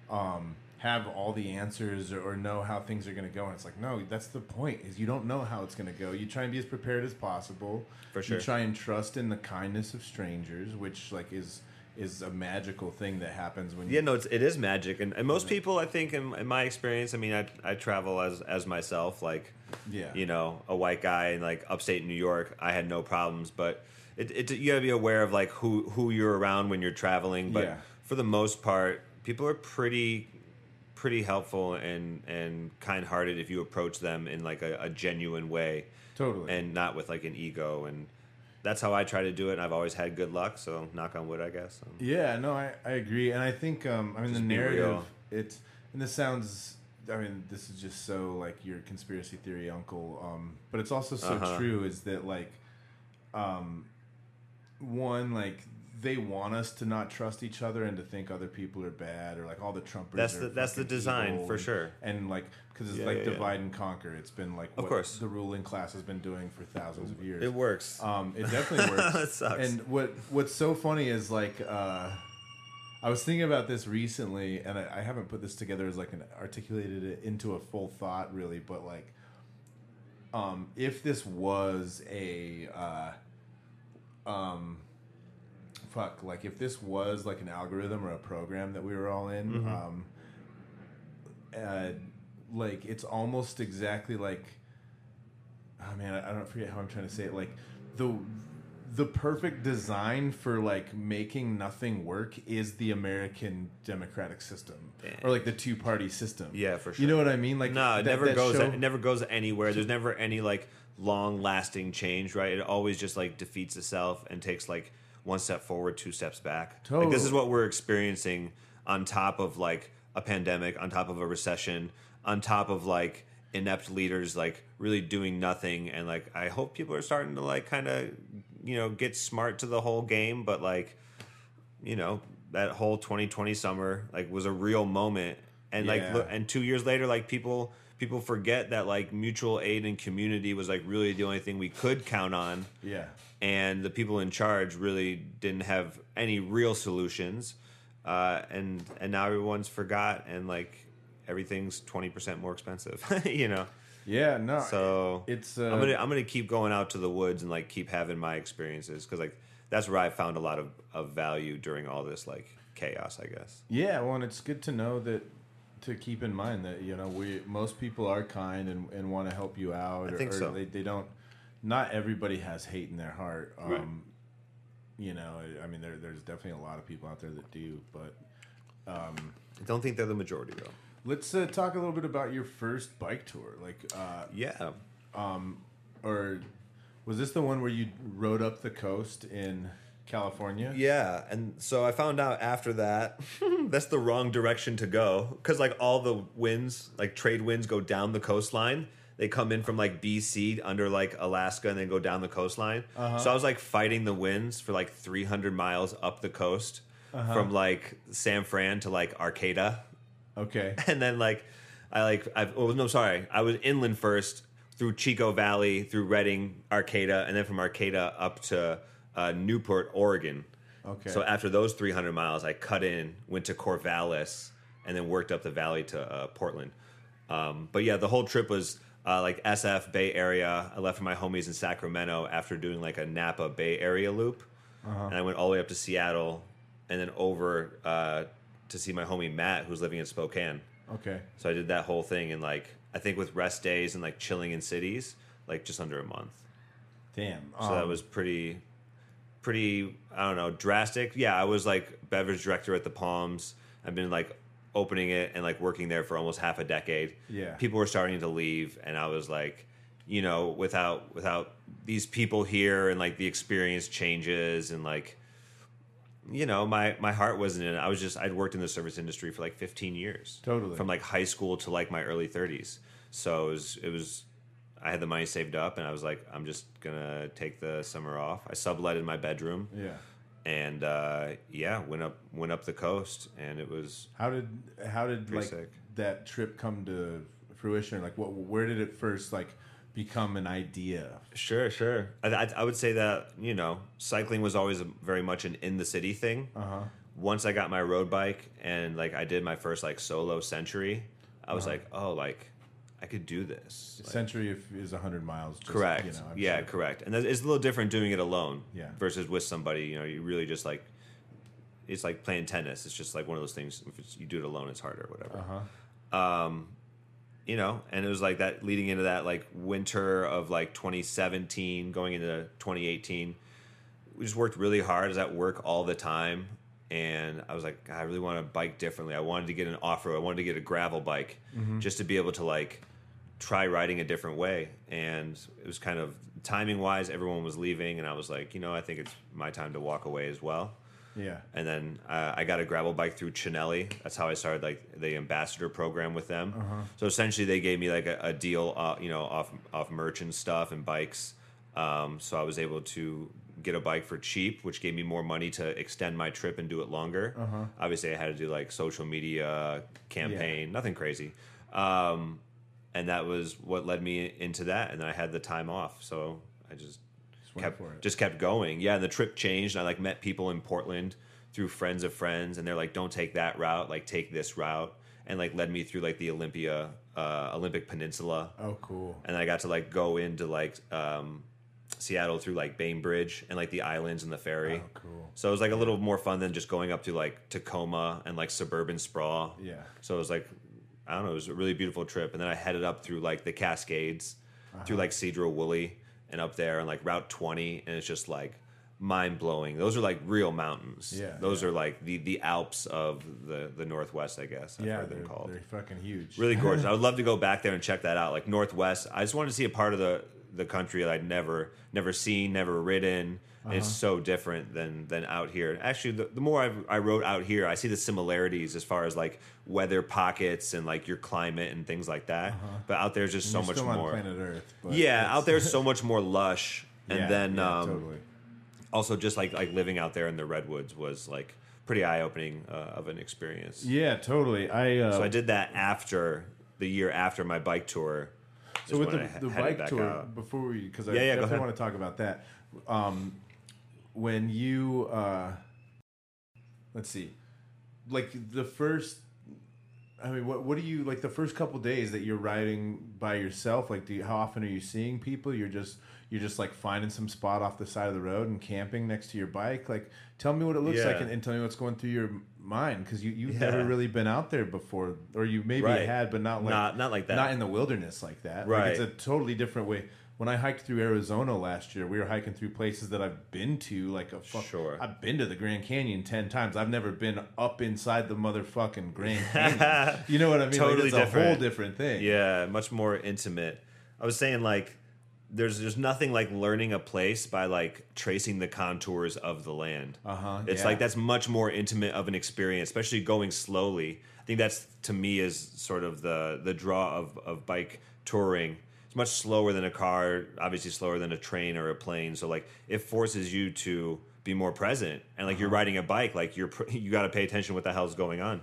um, have all the answers or, or know how things are going to go. And it's like, no, that's the point. Is you don't know how it's going to go. You try and be as prepared as possible. For sure. You try and trust in the kindness of strangers, which like is is a magical thing that happens when you Yeah, no, it's, it is magic, and, and most people, I think, in, in my experience, I mean, I, I travel as as myself, like, Yeah. you know, a white guy in like upstate New York, I had no problems, but it, it you gotta be aware of like who who you're around when you're traveling, but Yeah. for the most part, people are pretty pretty helpful and and kind hearted if you approach them in like a, a genuine way, Totally. and not with like an ego and. That's how I try to do it, and I've always had good luck. So, knock on wood, I guess. Um, Yeah, no, I, I agree, and I think um, I mean the narrative. It's and this sounds. I mean, this is just so like your conspiracy theory uncle, um, but it's also so Uh-huh. true. Is that like, um, one like they want us to not trust each other and to think other people are bad or like all the Trumpers. That's the- that's the design, for and- sure. And like because it's Yeah, like yeah, yeah. divide and conquer. It's been like Of what course. the ruling class has been doing for thousands of years. It works. Um, it definitely works. It sucks. And what what's so funny is like uh, I was thinking about this recently, and I, I haven't put this together as like an articulated it into a full thought really, but like, um, if this was a uh, um, fuck, like if this was like an algorithm or a program that we were all in, Mm-hmm. um, uh, like it's almost exactly like oh man, I, I don't forget how I'm trying to say it. Like the the perfect design for like making nothing work is the American democratic system or like the two party system. Yeah, for sure. You know what I mean? Like no, it that- never that goes. show- It never goes anywhere. There's never any like long lasting change, right? It always just like defeats itself and takes like one step forward, two steps back. Like this is what we're experiencing on top of like a pandemic, on top of a recession, on top of like inept leaders like really doing nothing and like I hope people are starting to like kind of you know get smart to the whole game, but like you know that whole 2020 summer like was a real moment and like Yeah. look, and two years later like people people forget that like mutual aid and community was like really the only thing we could count on Yeah. And the people in charge really didn't have any real solutions uh, and and now everyone's forgot and like everything's 20% more expensive you know Yeah, no. so it's uh, I'm gonna I'm gonna keep going out to the woods and like keep having my experiences because like that's where I found a lot of, of value during all this like chaos I guess Yeah, well, and it's good to know that to keep in mind that you know we most people are kind and, and want to help you out. I or, think or so. They, they don't. Not everybody has hate in their heart. Um, Right. You know, I mean, there, there's definitely a lot of people out there that do. But I don't think they're the majority though let's uh, talk a little bit about your first bike tour. Like, uh, yeah or was this the one where you rode up the coast in California? Yeah, and so I found out after that that's the wrong direction to go because like all the winds, like trade winds, go down the coastline. They come in from like BC under like Alaska and then go down the coastline. So I was like fighting the winds for like 300 miles up the coast from like San Fran to like Arcata. Okay. and then like I like I oh no sorry I was inland first through Chico Valley through Redding Arcata and then from Arcata up to uh, Newport Oregon. Okay. So after those 300 miles, I cut in, went to Corvallis, and then worked up the valley to uh, Portland. Um, but yeah, the whole trip was uh, like SF Bay Area. I left for my homies in Sacramento after doing like a Napa Bay Area loop, and I went all the way up to Seattle, and then over uh, to see my homie Matt, who's living in Spokane. Okay. So I did that whole thing in like I think with rest days and like chilling in cities, like just under a month. Damn. So that Um, was pretty, pretty. I don't know, drastic. Yeah, I was like beverage director at the Palms. I've been like opening it and like working there for almost half a decade. Yeah. people were starting to leave, and I was like, you know, without without these people here, and like the experience changes, and like you know, my my heart wasn't in it. I was just I'd worked in the service industry for like 15 years, Totally. from like high school to like my early 30s. So it was it was I had the money saved up, and I was like, I'm just gonna take the summer off. I subletted my bedroom, Yeah. And uh, yeah, went up went up the coast, and it was How did how did like sick. that trip come to fruition? Like, what where did it first like become an idea? Sure, sure. I, I, I would say that you know cycling was always a, very much an in the city thing. Uh huh. Once I got my road bike and like I did my first like solo century, I was Uh-huh. like, oh, like I could do this. Like, Century if, is hundred miles. Just, correct. You know, yeah, sure. correct. And it's a little different doing it alone. Yeah. Versus with somebody, you know, you really just like it's like playing tennis. It's just like one of those things. If it's, you do it alone, it's harder, or whatever. Uh huh. um, you know, and it was like that leading into that like winter of like 2017 going into 2018. We just worked really hard. I was at work all the time, and I was like, I really want to bike differently. I wanted to get an off road. I wanted to get a gravel bike just to be able to like try riding a different way. And it was kind of timing wise, everyone was leaving, and I was like, you know, I think it's my time to walk away as well Yeah. and then uh, I got a gravel bike through Cinelli. That's how I started like the ambassador program with them. So essentially, they gave me like a, a deal, uh, you know, off off merch and stuff and bikes. Um, so I was able to get a bike for cheap, which gave me more money to extend my trip and do it longer. Obviously, I had to do like social media campaign, nothing crazy. Um, and that was what led me into that. And then I had the time off, so I just Just kept just kept going. Yeah, and the trip changed. And I like met people in Portland through friends of friends, and they're like, "Don't take that route. Like, take this route." And like led me through like the Olympia, uh, Olympic Peninsula, Oh, cool. and I got to like go into like um, Seattle through like Bainbridge and like the islands and the ferry. Oh, cool. So it was like a little more fun than just going up to like Tacoma and like suburban sprawl. Yeah. So it was like, I don't know, it was a really beautiful trip. And then I headed up through like the Cascades, Uh-huh. through like Sedro-Woolley and up there and like Route 20. And it's just like mind blowing. Those are like real mountains. Yeah, Those yeah. are like the, the Alps of the, the Northwest, I guess. I've yeah, heard them they're, called they're fucking huge. really gorgeous. I would love to go back there and check that out. Like Northwest, I just wanted to see a part of the the country that I'd never never seen, never ridden. It's so different than than out here. Actually, the, the more I've, I wrote out here, I see the similarities as far as like weather pockets and like your climate and things like that. But out there's just And so much more. planet Earth. Yeah, out there's so much more lush. And Yeah, then yeah, um, totally. also just like like living out there in the redwoods was like pretty eye opening uh, of an experience. Yeah, totally. I uh, So I did that after the year after my bike tour. So with the, the bike tour, out. before we, because I Yeah, yeah, definitely want to talk about that. Um, when you, uh, let's see, like the first, I mean, what what do you like the first couple days that you're riding by yourself? Like, do you, how often are you seeing people? You're just you're just like finding some spot off the side of the road and camping next to your bike. Like, tell me what it looks like and, and tell me what's going through your mind because you you've Yeah. never really been out there before, or you maybe Right. had, but not like Not- not like that. not in the wilderness like that. Right. Like it's a totally different way. When I hiked through Arizona last year, we were hiking through places that I've been to. Like a fuck, Sure. I've been to the Grand Canyon ten times. I've never been up inside the motherfucking Grand Canyon. you know what I mean? Totally like, it's a whole different. different thing. Yeah, much more intimate. I was saying like there's there's nothing like learning a place by like tracing the contours of the land. Uh-huh, It's yeah. like that's much more intimate of an experience, especially going slowly. I think that's to me is sort of the the draw of of bike touring. It's much slower than a car, obviously slower than a train or a plane. So like it forces you to be more present. And like you're Uh-huh. riding a bike, like you're pr- you got to pay attention what the hell's going on.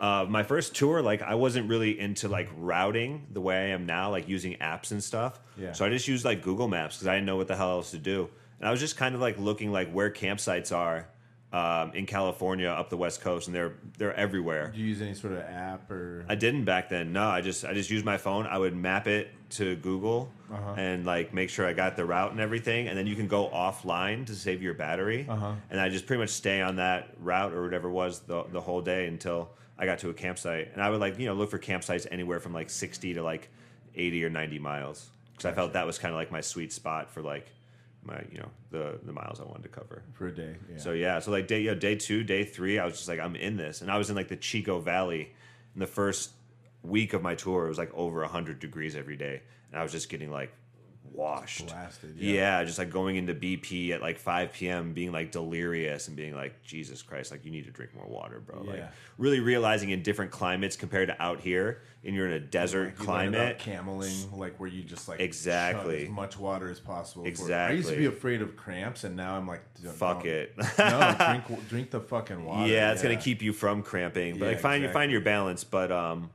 Uh, my first tour, like I wasn't really into like routing the way I am now, like using apps and stuff. Yeah. So I just used like Google Maps because I didn't know what the hell else to do, and I was just kind of like looking like where campsites are um, in California up the West Coast, and they're they're everywhere. Do you use any sort of app or? I didn't back then. No, I just I just used my phone. I would map it to Google Uh-huh. and like make sure I got the route and everything, and then you can go offline to save your battery. Uh-huh. And I just pretty much stay on that route or whatever it was the the whole day until I got to a campsite. And I would like you know look for campsites anywhere from like sixty to like eighty or ninety miles because I felt that was kind of like my sweet spot for like my you know the the miles I wanted to cover. for a day. Yeah. So yeah, so like day yeah, day two, day three, I was just like I'm in this, and I was in like the Chico Valley. In the first week of my tour, it was like over hundred degrees every day, and I was just getting like washed. Blasted, yeah. yeah. just like going into BP at like 5 p.m., being like delirious and being like, Jesus Christ, like you need to drink more water, bro. Like really realizing in different climates compared to out here, and you're in a desert about climate. cameling, like where you just like Exactly. as much water as possible. for- I used to be afraid of cramps, and now I'm like, Fuck it. no, drink drink the fucking water. yeah, it's gonna keep you from cramping. But Yeah, like find exactly. find your balance. But um,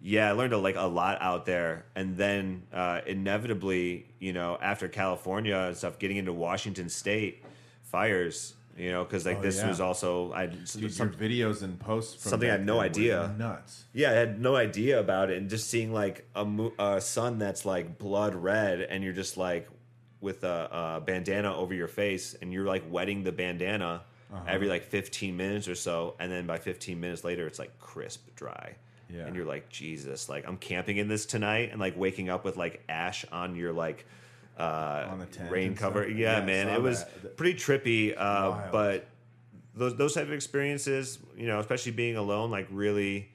yeah, I learned a, like a lot out there, and then uh, inevitably, you know, after California and stuff, getting into Washington State fires. You know, because like Oh, this yeah. was also I Dude, some, videos and posts. From something I had no idea. Nuts. Yeah, I had no idea about it, and just seeing like a, mo- a sun that's like blood red, and you're just like with a, a bandana over your face, and you're like wetting the bandana Uh-huh. every like 15 minutes or so, and then by 15 minutes later, it's like crisp dry. Yeah. And you're like, Jesus, like I'm camping in this tonight, and like waking up with like ash on your like uh, On the rain cover. Yeah, Yeah, man, it was that. pretty trippy, uh, but those those type of experiences, you know, especially being alone, like really,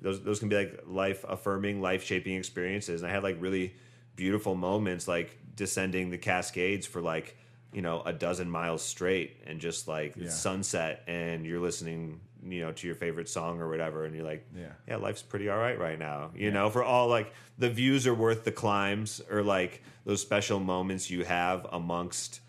those those can be like life affirming, life shaping experiences. And I had like really beautiful moments, like descending the Cascades for like you know a dozen miles straight, and just like Yeah. sunset, and you're listening, you know, to your favorite song or whatever, and you're like, Yeah. yeah, life's pretty all right right now. You know, for all like the views are worth the climbs, or like those special moments you have amongst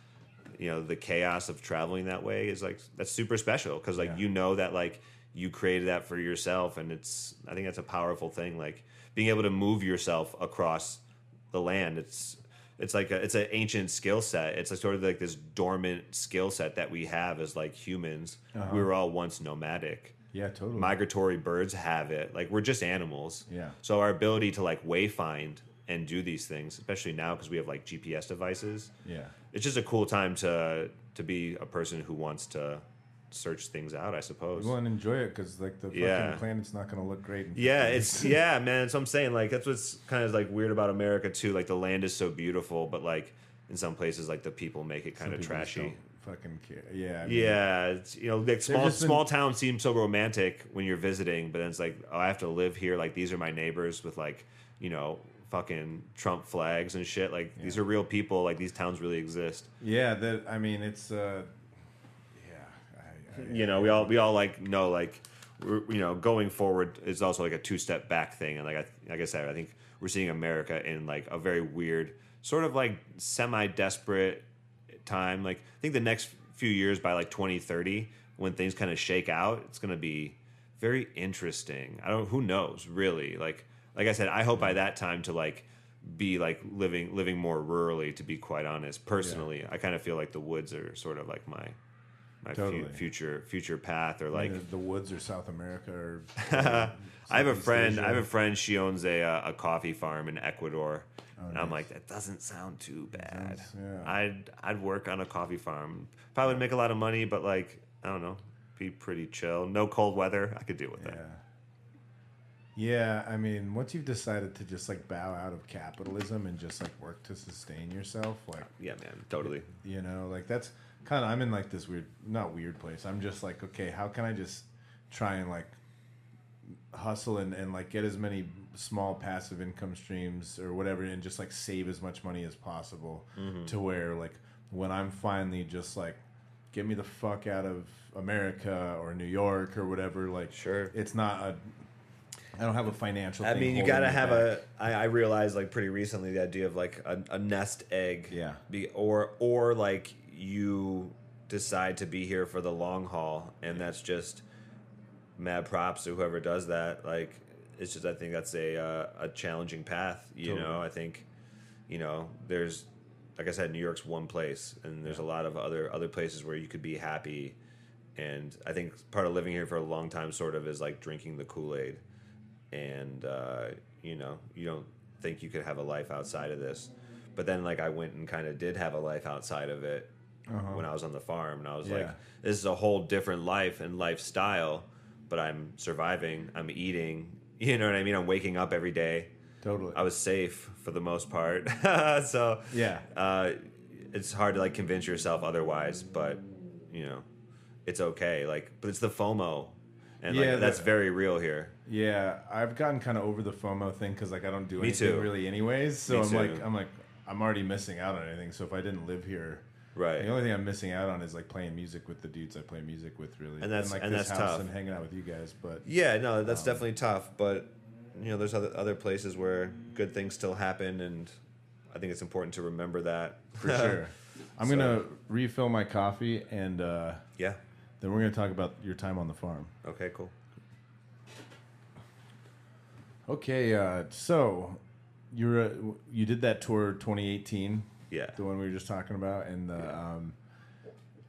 you know the chaos of traveling that way is like that's super special because like Yeah. you know that like you created that for yourself and it's i think that's a powerful thing like being able to move yourself across the land it's it's like a, it's an ancient skill set it's like sort of like this dormant skill set that we have as like humans Uh-huh. we were all once nomadic Yeah, totally. migratory birds have it like we're just animals Yeah. so our ability to like wayfind and do these things especially now because we have like gps devices yeah. it's just a cool time to to be a person who wants to search things out i suppose Well, and enjoy it because like the fucking Yeah. planet's not gonna look great. Yeah it's yeah man so i'm saying like that's what's kind of like weird about america too like the land is so beautiful but like in some places like the people make it kind of trashy Fucking care. Yeah. I mean, yeah it's, you know like small been- small towns seem so romantic when you're visiting but then it's like oh i have to live here like these are my neighbors with like you know fucking trump flags and shit like these are real people like these towns really exist Yeah. That I mean, it's uh, yeah. You know, we all we all like know like we're, you know going forward is also like a two step back thing, and like I like I said, I think we're seeing America in like a very weird, sort of like semi desperate time. Like I think the next few years by like twenty thirty, when things kind of shake out, it's going to be very interesting. I don't who knows really like like I said, I hope by that time to like be like living living more rurally to be quite honest personally i kind of feel like the woods are sort of like my my fu- Totally. future future path or like the woods or South America or. I have a friend. Asia. I have a friend. She owns a uh, a coffee farm in Ecuador, and I'm like, that doesn't sound too bad. sounds- yeah. I'd I'd work on a coffee farm. Probably would make a lot of money, but like I don't know, be pretty chill. No cold weather. I could deal with Yeah. that. Yeah, I mean, once you've decided to just like bow out of capitalism and just like work to sustain yourself, like Yeah, man. Totally. you know, like that's kind of I'm in like this weird, not weird place. I'm just like, okay, how can I just try and like hustle and, and like get as many small passive income streams or whatever and just like save as much money as possible Mm-hmm. to where like when I'm finally just like get me the fuck out of America or New York or whatever like Sure. it's not a I don't have a financial I mean, you gotta have back. a. I, I realized like pretty recently the idea of like a, a nest egg. Yeah. Be, or or like you decide to be here for the long haul, and that's just mad props to whoever does that. Like it's just I think that's a uh, a challenging path. You Totally. know, I think you know there's like I said, New York's one place, and there's a lot of other other places where you could be happy. And I think part of living here for a long time sort of is like drinking the Kool Aid and uh, you know you don't think you could have a life outside of this but then like i went and kind of did have a life outside of it when i was on the farm and i was like this is a whole different life and lifestyle but i'm surviving i'm eating you know what i mean i'm waking up every day totally. i was safe for the most part so Yeah. uh, it's hard to like convince yourself otherwise but you know it's okay like but it's the fomo and like, Yeah, that's the- very real here Yeah, I've gotten kind of over the FOMO thing because like I don't do Me anything too. really anyways. So Me I'm too. like I'm like I'm already missing out on anything. So if I didn't live here, Right. the only thing I'm missing out on is like playing music with the dudes I play music with, really, And that's- like and this that's tough. and hanging out with you guys. But Yeah, no, that's Um, definitely tough, but you know, there's other other places where good things still happen, and I think it's important to remember that for sure, I'm So- gonna refill my coffee and uh, yeah. then we're gonna talk about your time on the farm. Okay. Cool. Okay, uh, so you're you did that tour 2018, Yeah. the one we were just talking about, and the, um,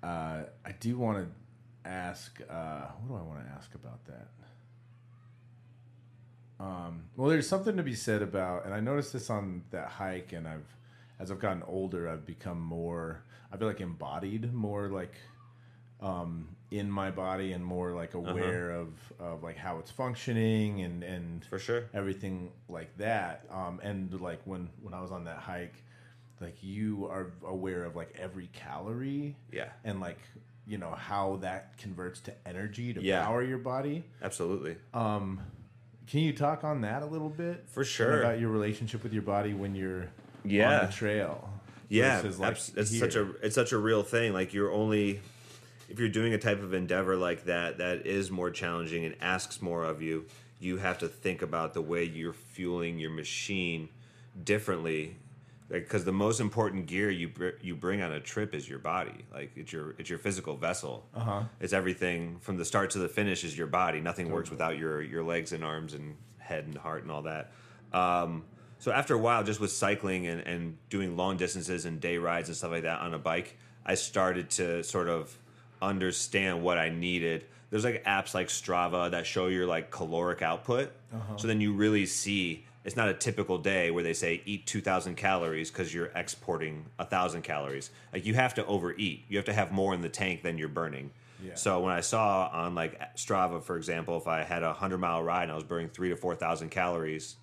uh, I do want to ask, uh, what do I want to ask about that? Um, well, there's something to be said about, and I noticed this on that hike, and I've, as I've gotten older, I've become more, I feel like embodied, more like, um, in my body, and more like aware of, of like how it's functioning, and and For sure. everything like that. Um, and like when when I was on that hike, like you are aware of like every calorie Yeah. and like you know how that converts to energy to Yeah. power your body. Absolutely. Um, can you talk on that a little bit? For sure. about your relationship with your body when you're Yeah. on the trail. yeah, like, abs- it's here. such a it's such a real thing. Like you're only if you're doing a type of endeavor like that that is more challenging and asks more of you. You have to think about the way you're fueling your machine differently. Because the most important gear you br- you bring on a trip is your body, like it's your it's your physical vessel. Uh-huh. It's everything from the start to the finish is your body. Nothing works without your your legs and arms and head and heart and all that. Um, so after a while, just with cycling and, and doing long distances and day rides and stuff like that on a bike, I started to sort of understand what I needed. There's like apps like Strava that show your like caloric output. So then you really see it's not a typical day where they say eat 2000 calories because you're exporting 1000 calories. Like you have to overeat. You have to have more in the tank than you're burning. Yeah. So when I saw on like Strava, for example, if I had a hundred mile ride and I was burning three to four thousand calories,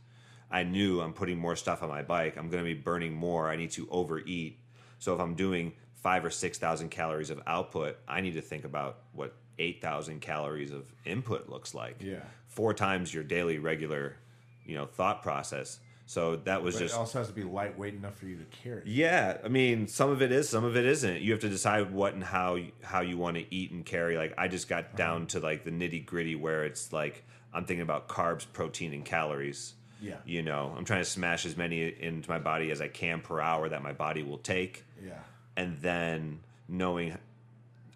I knew I'm putting more stuff on my bike. I'm going to be burning more. I need to overeat. So if I'm doing five or six thousand calories of output, I need to think about what eight thousand calories of input looks like. Yeah. four times your daily regular, you know, thought process. So that was But just it also has to be lightweight enough for you to carry. yeah, I mean, some of it is, some of it isn't. You have to decide what and how how you want to eat and carry. Like I just got uh-huh. down to like the nitty gritty where it's like I'm thinking about carbs, protein, and calories. Yeah. You know, I'm trying to smash as many into my body as I can per hour that my body will take, Yeah. and then knowing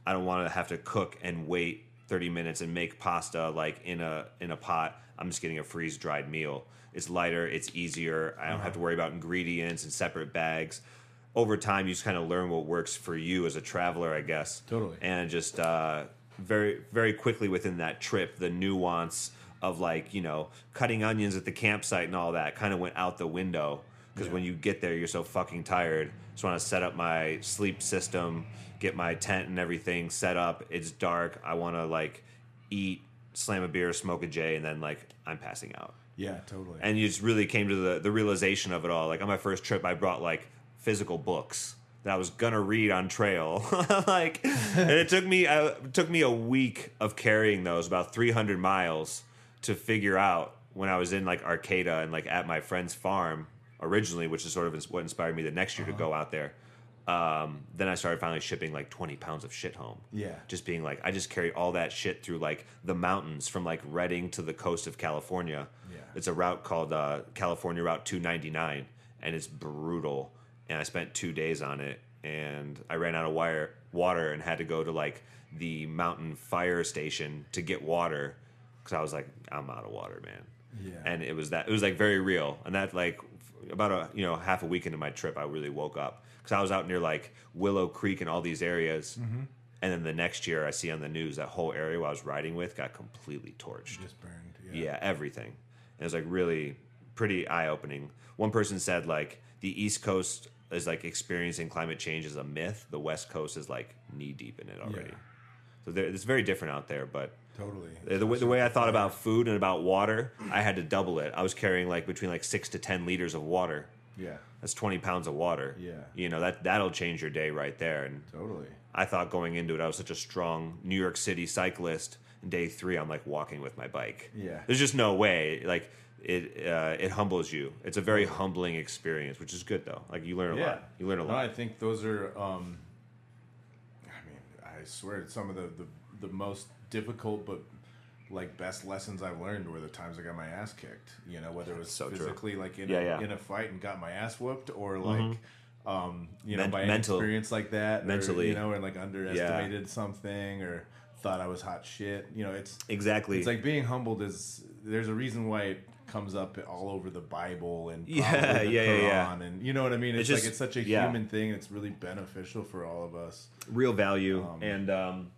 I don't want to have to cook and wait 30 minutes and make pasta like in a in a pot. I'm just getting a freeze dried meal. It's lighter, it's easier. I don't have to worry about ingredients and separate bags. Over time, you just kind of learn what works for you as a traveler, I guess. Totally. And just uh, very very quickly within that trip, the nuance of like you know cutting onions at the campsite and all that kind of went out the window because Yeah. when you get there, you're so fucking tired. Just want to set up my sleep system, get my tent and everything set up. It's dark. I want to like eat, slam a beer, smoke a J, and then like I'm passing out. Yeah, totally. And you just really came to the the realization of it all. Like on my first trip, I brought like physical books that I was gonna read on trail. like, and it took me uh, it took me a week of carrying those, about 300 miles, to figure out when I was in like Arcata and like at my friend's farm originally, which is sort of what inspired me the next year to go out there. Um, then I started finally shipping like 20 pounds of shit home yeah. just being like I just carry all that shit through like the mountains from like Redding to the coast of California. Yeah. It's a route called uh, California Route 299 and it's brutal and I spent 2 days on it and I ran out of wire water and had to go to like the mountain fire station to get water cuz I was like I'm out of water, man. Yeah. And it was that it was like very real and that like about a you know half a week into my trip I really woke up cuz I was out near like Willow Creek and all these areas. Mm-hmm. And then the next year, I see on the news that whole area I was riding with got completely torched. Just burned. Yeah, everything. And it was like really pretty eye opening. One person said like the East Coast is like experiencing climate change as a myth. The West Coast is like knee deep in it already. Yeah. So there, it's very different out there. But Totally. the, way, the way I thought about food and about water, I had to double it. I was carrying like between like six to ten liters of water. Yeah. That's twenty pounds of water. Yeah. You know that that'll change your day right there. And Totally. I thought going into it, I was such a strong New York City cyclist. And day three, I'm like walking with my bike. Yeah. There's just no way. Like it uh, it humbles you. It's a very humbling experience, which is good though. Like you learn a lot. You learn a No, lot. I think those are. Um, I mean, I swear, it's some of the, the the most difficult but like best lessons I've learned were the times I got my ass kicked. You know, whether it was So true. physically, like in Yeah, a, yeah. Mm-hmm. in a fight and got my ass whooped, or like. Um, you know, Men- by mental- experience like that, or, mentally. you know, and like underestimated something, or thought I was hot shit. You know, it's exactly. it's like being humbled is there's a reason why it comes up all over the Bible and Yeah, yeah, yeah, yeah. And you know what I mean. It's, It's like just- it's such a yeah. human thing. It's really beneficial for all of us. real value and um,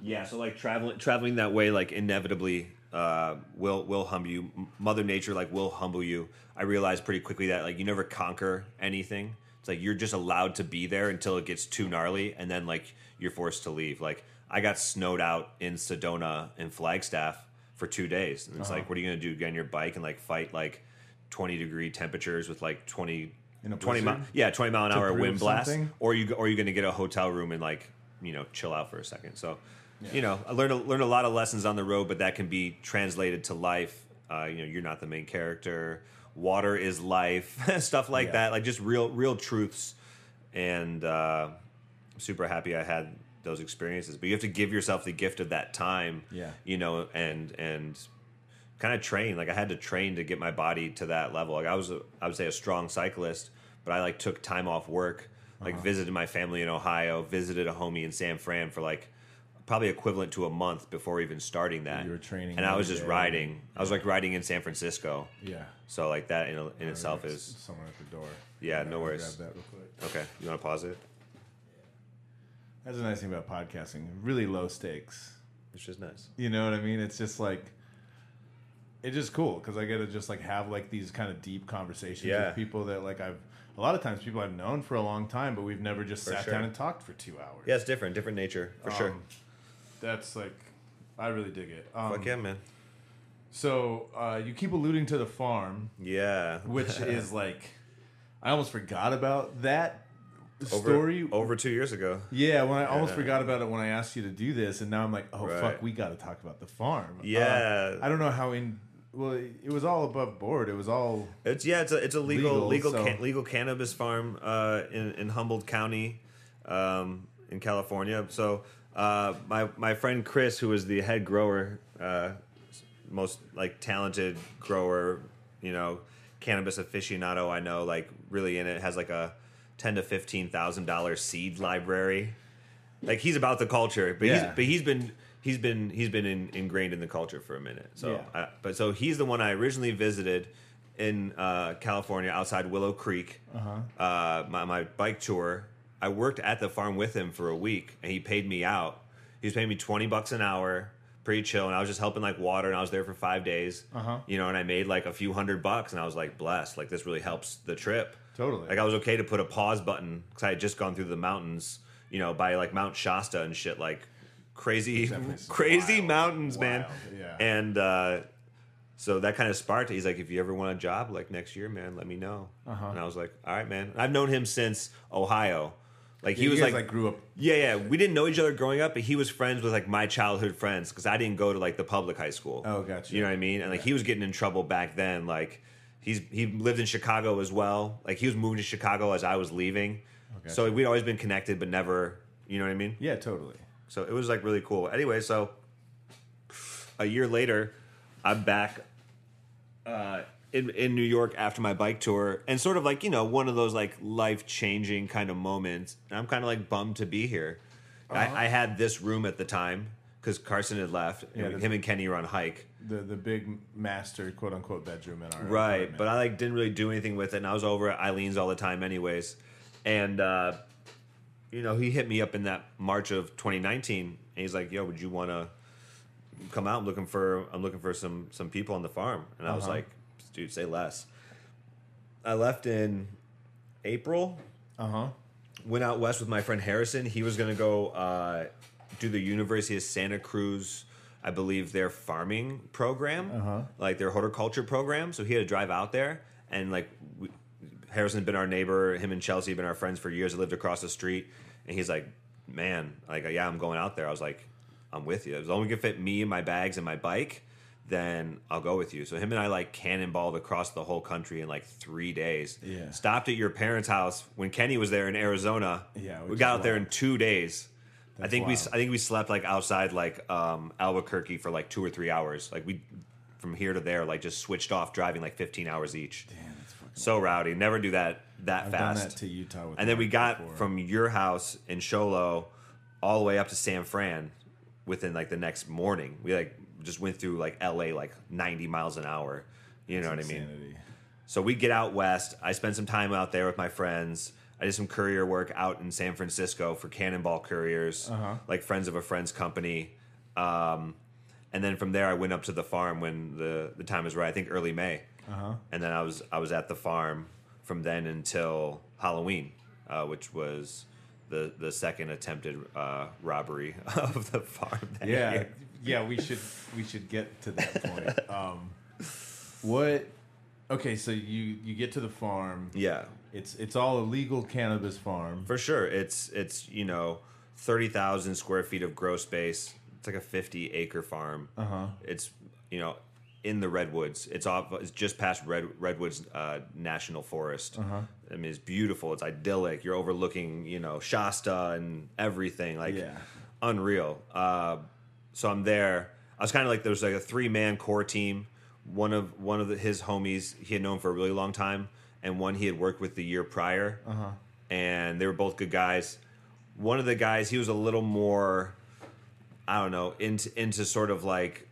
yeah so like traveling traveling that way like inevitably uh, will will humble you mother nature like will humble you i realized pretty quickly that like you never conquer anything it's like you're just allowed to be there until it gets too gnarly and then like you're forced to leave like i got snowed out in sedona and flagstaff for two days and it's Uh-huh. like what are you gonna do get on your bike and like fight like 20 degree temperatures with like 20 In a 20 mile, yeah 20 mile an hour wind blast something? or you or you're going to get a hotel room and like you know chill out for a second. So, you know, I learned a, learned a lot of lessons on the road, but that can be translated to life. Uh, you know, you're not the main character. Water is life, stuff like Yeah. that. Like just real real truths. And uh, I'm super happy I had those experiences. But you have to give yourself the gift of that time. Yeah. You know, and and kind of train. Like I had to train to get my body to that level. Like I was, a, I would say, a strong cyclist, but I like took time off work, like Uh-huh. visited my family in Ohio, visited a homie in San Fran for like probably equivalent to a month before even starting that. You were training and I was just day. riding. I was like riding in San Francisco. Yeah. So like that in, in itself is someone at the door. Yeah, no I'll worries. Grab that real quick. okay. You want to pause it? That's the nice thing about podcasting. Really low stakes. It's just nice. You know what I mean? It's just like it's just cool because I get to just like have like these kind of deep conversations Yeah. with people that like I've a lot of times people I've known for a long time, but we've never just For sat sure. down and talked for two hours. Yeah, it's different, different nature for sure. Um, That's like I really dig it. Um, Fuck yeah, man. So uh, you keep alluding to the farm, Yeah. which is like I almost forgot about that over, story. over two years ago. Yeah, when I almost Yeah. forgot about it when I asked you to do this, and now I'm like, oh Right. fuck, we got to talk about the farm. Uh, Yeah. I don't know how in. Well, it was all above board. It was all It's yeah, it's a it's a legal Legal, legal so- ca- legal cannabis farm uh, in in Humboldt County, um, in California. So uh, my my friend Chris, who is the head grower, uh, most like talented grower, you know, cannabis aficionado I know, like really in it has like a ten to fifteen thousand dollar seed library. Like he's about the culture, but Yeah. he's but he's been he's been he's been in, ingrained in the culture for a minute. So, Yeah. I, but so he's the one I originally visited in uh, California outside Willow Creek. Uh-huh. my my bike tour. I worked at the farm with him for a week, and he paid me out. He was paying me twenty bucks an hour, pretty chill, and I was just helping like water, and I was there for five days. Uh-huh. You know, and I made like a few hundred bucks, and I was like blessed. Like this really helps the trip. Totally. Like I was okay to put a pause button because I had just gone through the mountains, you know, by like Mount Shasta and shit, like crazy, crazy wild, mountains, man. yeah. And uh, so that kind of sparked. He's like, if you ever want a job like next year, man, let me know. Uh-huh. And I was like, all right, man. I've known him since Ohio. Like he was guys, like, like grew up. yeah, yeah. We didn't know each other growing up, but he was friends with like my childhood friends because I didn't go to like the public high school. Oh, gotcha. You know what I mean? And like he was getting in trouble back then. Like he's he lived in Chicago as well. Like he was moving to Chicago as I was leaving. gotcha. So we'd always been connected, but never. You know what I mean? Yeah, totally. So it was like really cool. Anyway, so a year later, I'm back uh, in in New York after my bike tour, and sort of like you know one of those like life changing kind of moments. And I'm kind of like bummed to be here. Uh-huh. I, I had this room at the time because Carson had left. Yeah, and him and Kenny were on hike. The the big master quote unquote bedroom in our Right, apartment. but I like didn't really do anything with it, and I was over at Eileen's all the time, anyways. And uh, you know, he hit me up in that March of 2019, and he's like, "Yo, would you want to come out? I'm looking for I'm looking for some some people on the farm." And I was Uh-huh. like, "Dude, say less." I left in April. uh huh. Went out west with my friend Harrison. He was gonna go uh, do the University of Santa Cruz. I believe their farming program, Uh-huh. like their horticulture program. So he had to drive out there, and like we, Harrison had been our neighbor. Him and Chelsea had been our friends for years. They lived across the street, and he's like, "Man, like yeah, I'm going out there." I was like, "I'm with you." As long as we can fit me and my bags and my bike, then I'll go with you. So him and I like cannonballed across the whole country in like three days. Yeah. Stopped at your parents' house when Kenny was there in Arizona. Yeah, We got out there in two days. I That's think we. I think we slept like outside like um, Albuquerque for like two or three hours. Like we from here to there like just switched off driving like 15 hours each. Damn, that's fucking. So rowdy. Never do that that I've fast. that to Utah and then we got before. from your house in Show Low all the way up to San Fran within like the next morning. We like just went through like LA like 90 miles an hour. You know what I mean? So we get out west. I spend some time out there with my friends. I did some courier work out in San Francisco for Cannonball Couriers, Uh-huh. like friends of a friend's company. Um, and then from there, I went up to the farm when the, the time was right. I think early May. Uh-huh. And then I was I was at the farm from then until Halloween, uh, which was the the second attempted uh, robbery of the farm. that Yeah, year. Yeah. We should we should get to that point. Um, what? Okay, so you you get to the farm. yeah. It's it's all a legal cannabis farm. For sure, it's it's you know thirty thousand square feet of grow space. It's like a fifty acre farm. Uh huh. It's you know in the redwoods. It's off. It's just past Red Redwoods uh, National Forest. Uh-huh. I mean, it's beautiful. It's idyllic. You're overlooking you know Shasta and everything. Like Yeah. unreal. Uh, so I'm there. I was kind of like there was like a three man core team. One of one of the, his homies he had known for a really long time, and one he had worked with the year prior Uh huh. and they were both good guys. One of the guys, he was a little more, I don't know, into into sort of like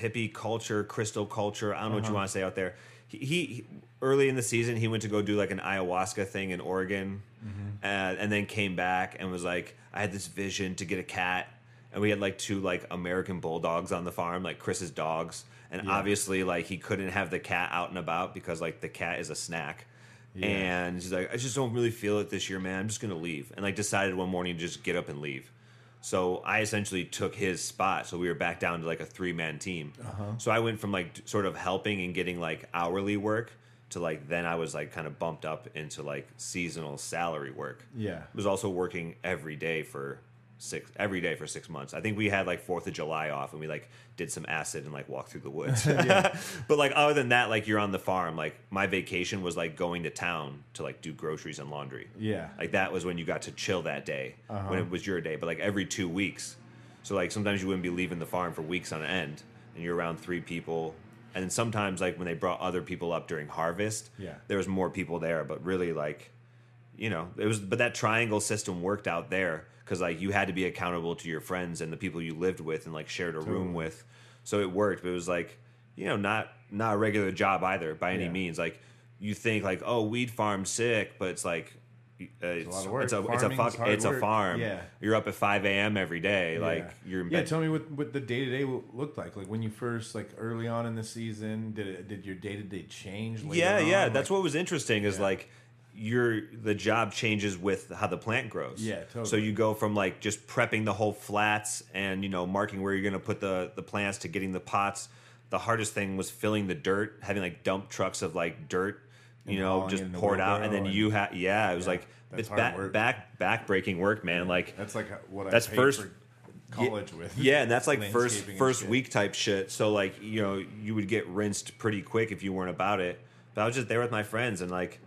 hippie culture, crystal culture. I don't know what you want to say out there. He, he early in the season, he went to go do like an ayahuasca thing in Oregon, and, and then came back and was like, I had this vision to get a cat, and we had like two like American bulldogs on the farm, like Chris's dogs, and Yeah. obviously like he couldn't have the cat out and about because like the cat is a snack. Yeah. And he's like, I just don't really feel it this year, man. I'm just gonna leave. And like decided one morning to just get up and leave. So I essentially took his spot. So we were back down to like a three man team. Uh-huh. So I went from like sort of helping and getting like hourly work to like then I was like kind of bumped up into like seasonal salary work. Yeah. I was also working every day for six every day for six months. I think we had like Fourth of July off and we like did some acid and like walked through the woods. but like other than that, like you're on the farm. Like my vacation was like going to town to like do groceries and laundry. Yeah. Like that was when you got to chill that day Uh-huh. when it was your day. But like every two weeks, so like sometimes you wouldn't be leaving the farm for weeks on end, and you're around three people. And then sometimes like when they brought other people up during harvest, Yeah. there was more people there. But really like, you know, it was. But that triangle system worked out there because like you had to be accountable to your friends and the people you lived with and like shared a room with. So it worked. But it was like, you know, not not a regular job either by any Yeah. means. Like you think like, oh, weed farm sick, but it's like. Uh, it's, a lot of work. it's a it's a fuck it's a farm. Yeah. You're up at five a.m. every day. Like yeah. you're yeah. Tell me what what the day to day looked like. Like when you first like early on in the season, did it did your day to day change? yeah, yeah. on? That's Like- what was interesting is Yeah. like your the job changes with how the plant grows. Yeah, totally. So you go from like just prepping the whole flats and you know marking where you're going to put the the plants to getting the pots. The hardest thing was filling the dirt, having like dump trucks of like dirt, you And know, just it in the poured out, and then wheelbarrow you had yeah, it was Yeah, like it's back work. back back breaking work, man. Like That's like what I That's paid first- for college with. yeah, and that's like first first shit. week type shit. So like you know you would get rinsed pretty quick if you weren't about it. But I was just there with my friends and like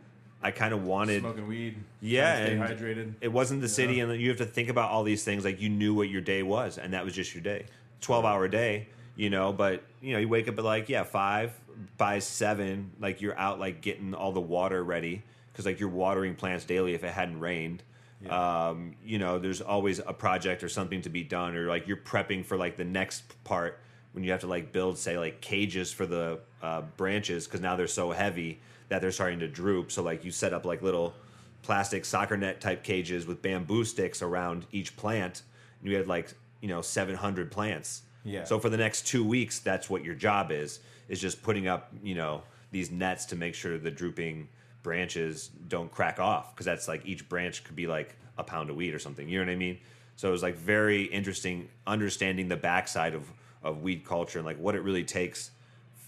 I kind of wanted. smoking weed. Yeah, and stay hydrated. It wasn't the city, and you have to think about all these things. Like you knew what your day was, and that was just your day. Twelve hour day, you know. But you know, you wake up at like yeah five by seven, like you're out like getting all the water ready because like you're watering plants daily if it hadn't rained. Um, you know, there's always a project or something to be done, or like you're prepping for like the next part when you have to like build, say, like cages for the uh, branches because now they're so heavy that they're starting to droop. So like you set up like little plastic soccer net type cages with bamboo sticks around each plant. And you had like you know 700 plants. Yeah. So for the next two weeks, that's what your job is is just putting up you know these nets to make sure the drooping branches don't crack off because that's like each branch could be like a pound of weed or something. You know what I mean? So it was like very interesting understanding the backside of of weed culture and like what it really takes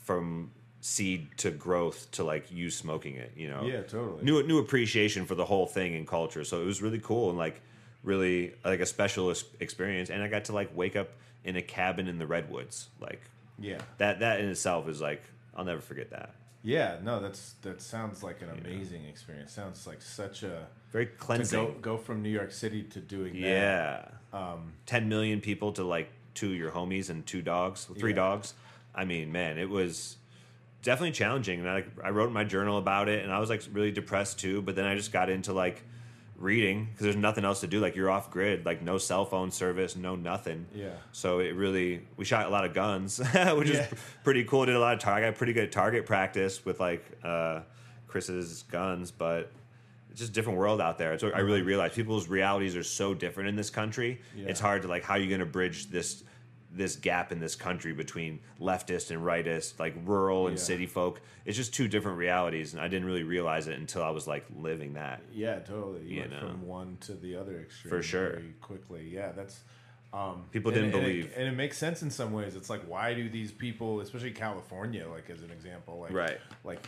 from seed to growth to like you smoking it. You know? Yeah, totally. New new appreciation for the whole thing and culture. So it was really cool and like really like a special experience, and I got to like wake up in a cabin in the redwoods. Like Yeah. that that in itself is like I'll never forget that. Yeah, no, that's that sounds like an amazing experience. Sounds like such a Very cleansing. go go from New York City to doing that. Yeah. Um, 10 million people to like two of your homies and two dogs, three Yeah. dogs. I mean, man, it was definitely challenging. And I, I wrote in my journal about it and I was like really depressed too. But then I just got into like reading because there's nothing else to do. Like you're off grid, like no cell phone service, no nothing. Yeah. So it really, we shot a lot of guns, which Yeah. is pretty cool. Did a lot of target, I got pretty good target practice with like uh, Chris's guns, but it's just a different world out there. So I really realized people's realities are so different in this country. Yeah. It's hard to like how are you going to bridge this this gap in this country between leftist and rightist, like rural and Yeah. city folk. It's just two different realities, and I didn't really realize it until I was like living that. yeah, totally. You, You went know. from one to the other extreme For sure. very quickly. Yeah, that's um, People didn't and it- believe. and it makes sense in some ways. It's like why do these people, especially California, like as an example, like Right. like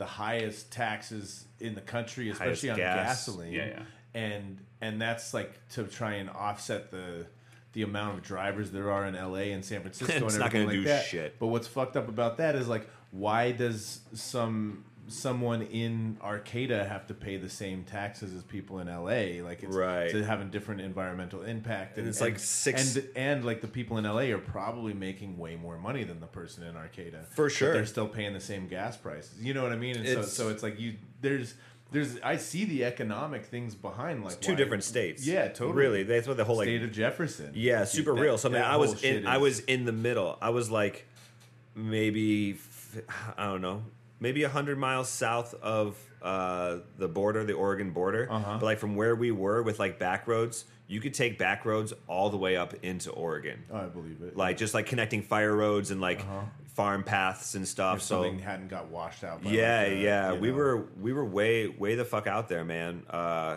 the highest taxes in the country, especially on gas. gasoline. Yeah, yeah. And and that's like to try and offset the the amount of drivers there are in LA and San Francisco It's and not gonna like do that. shit. But what's fucked up about that is like why does some someone in Arcata have to pay the same taxes as people in LA? Like it's Right. to having different environmental impact And it's like six- and and like the people in LA are probably making way more money than the person in Arcata. For but sure. they're still paying the same gas prices. You know what I mean? And so It's- so it's like you there's there's I see the economic things behind like Two why- different states. Yeah, totally. Really, that's what the whole like State of Jefferson. Yeah, super that- real. So I mean, I was in, I was in the middle. I was like maybe I don't know, maybe hundred miles south of uh, the border, the Oregon border. Uh-huh. But like from where we were with like back roads, you could take back roads all the way up into Oregon. I believe it. Like just like connecting fire roads and like Uh-huh. farm paths and stuff. if so something hadn't got washed out. By yeah, like, uh, yeah, we know. were we were way way the fuck out there, man. Uh,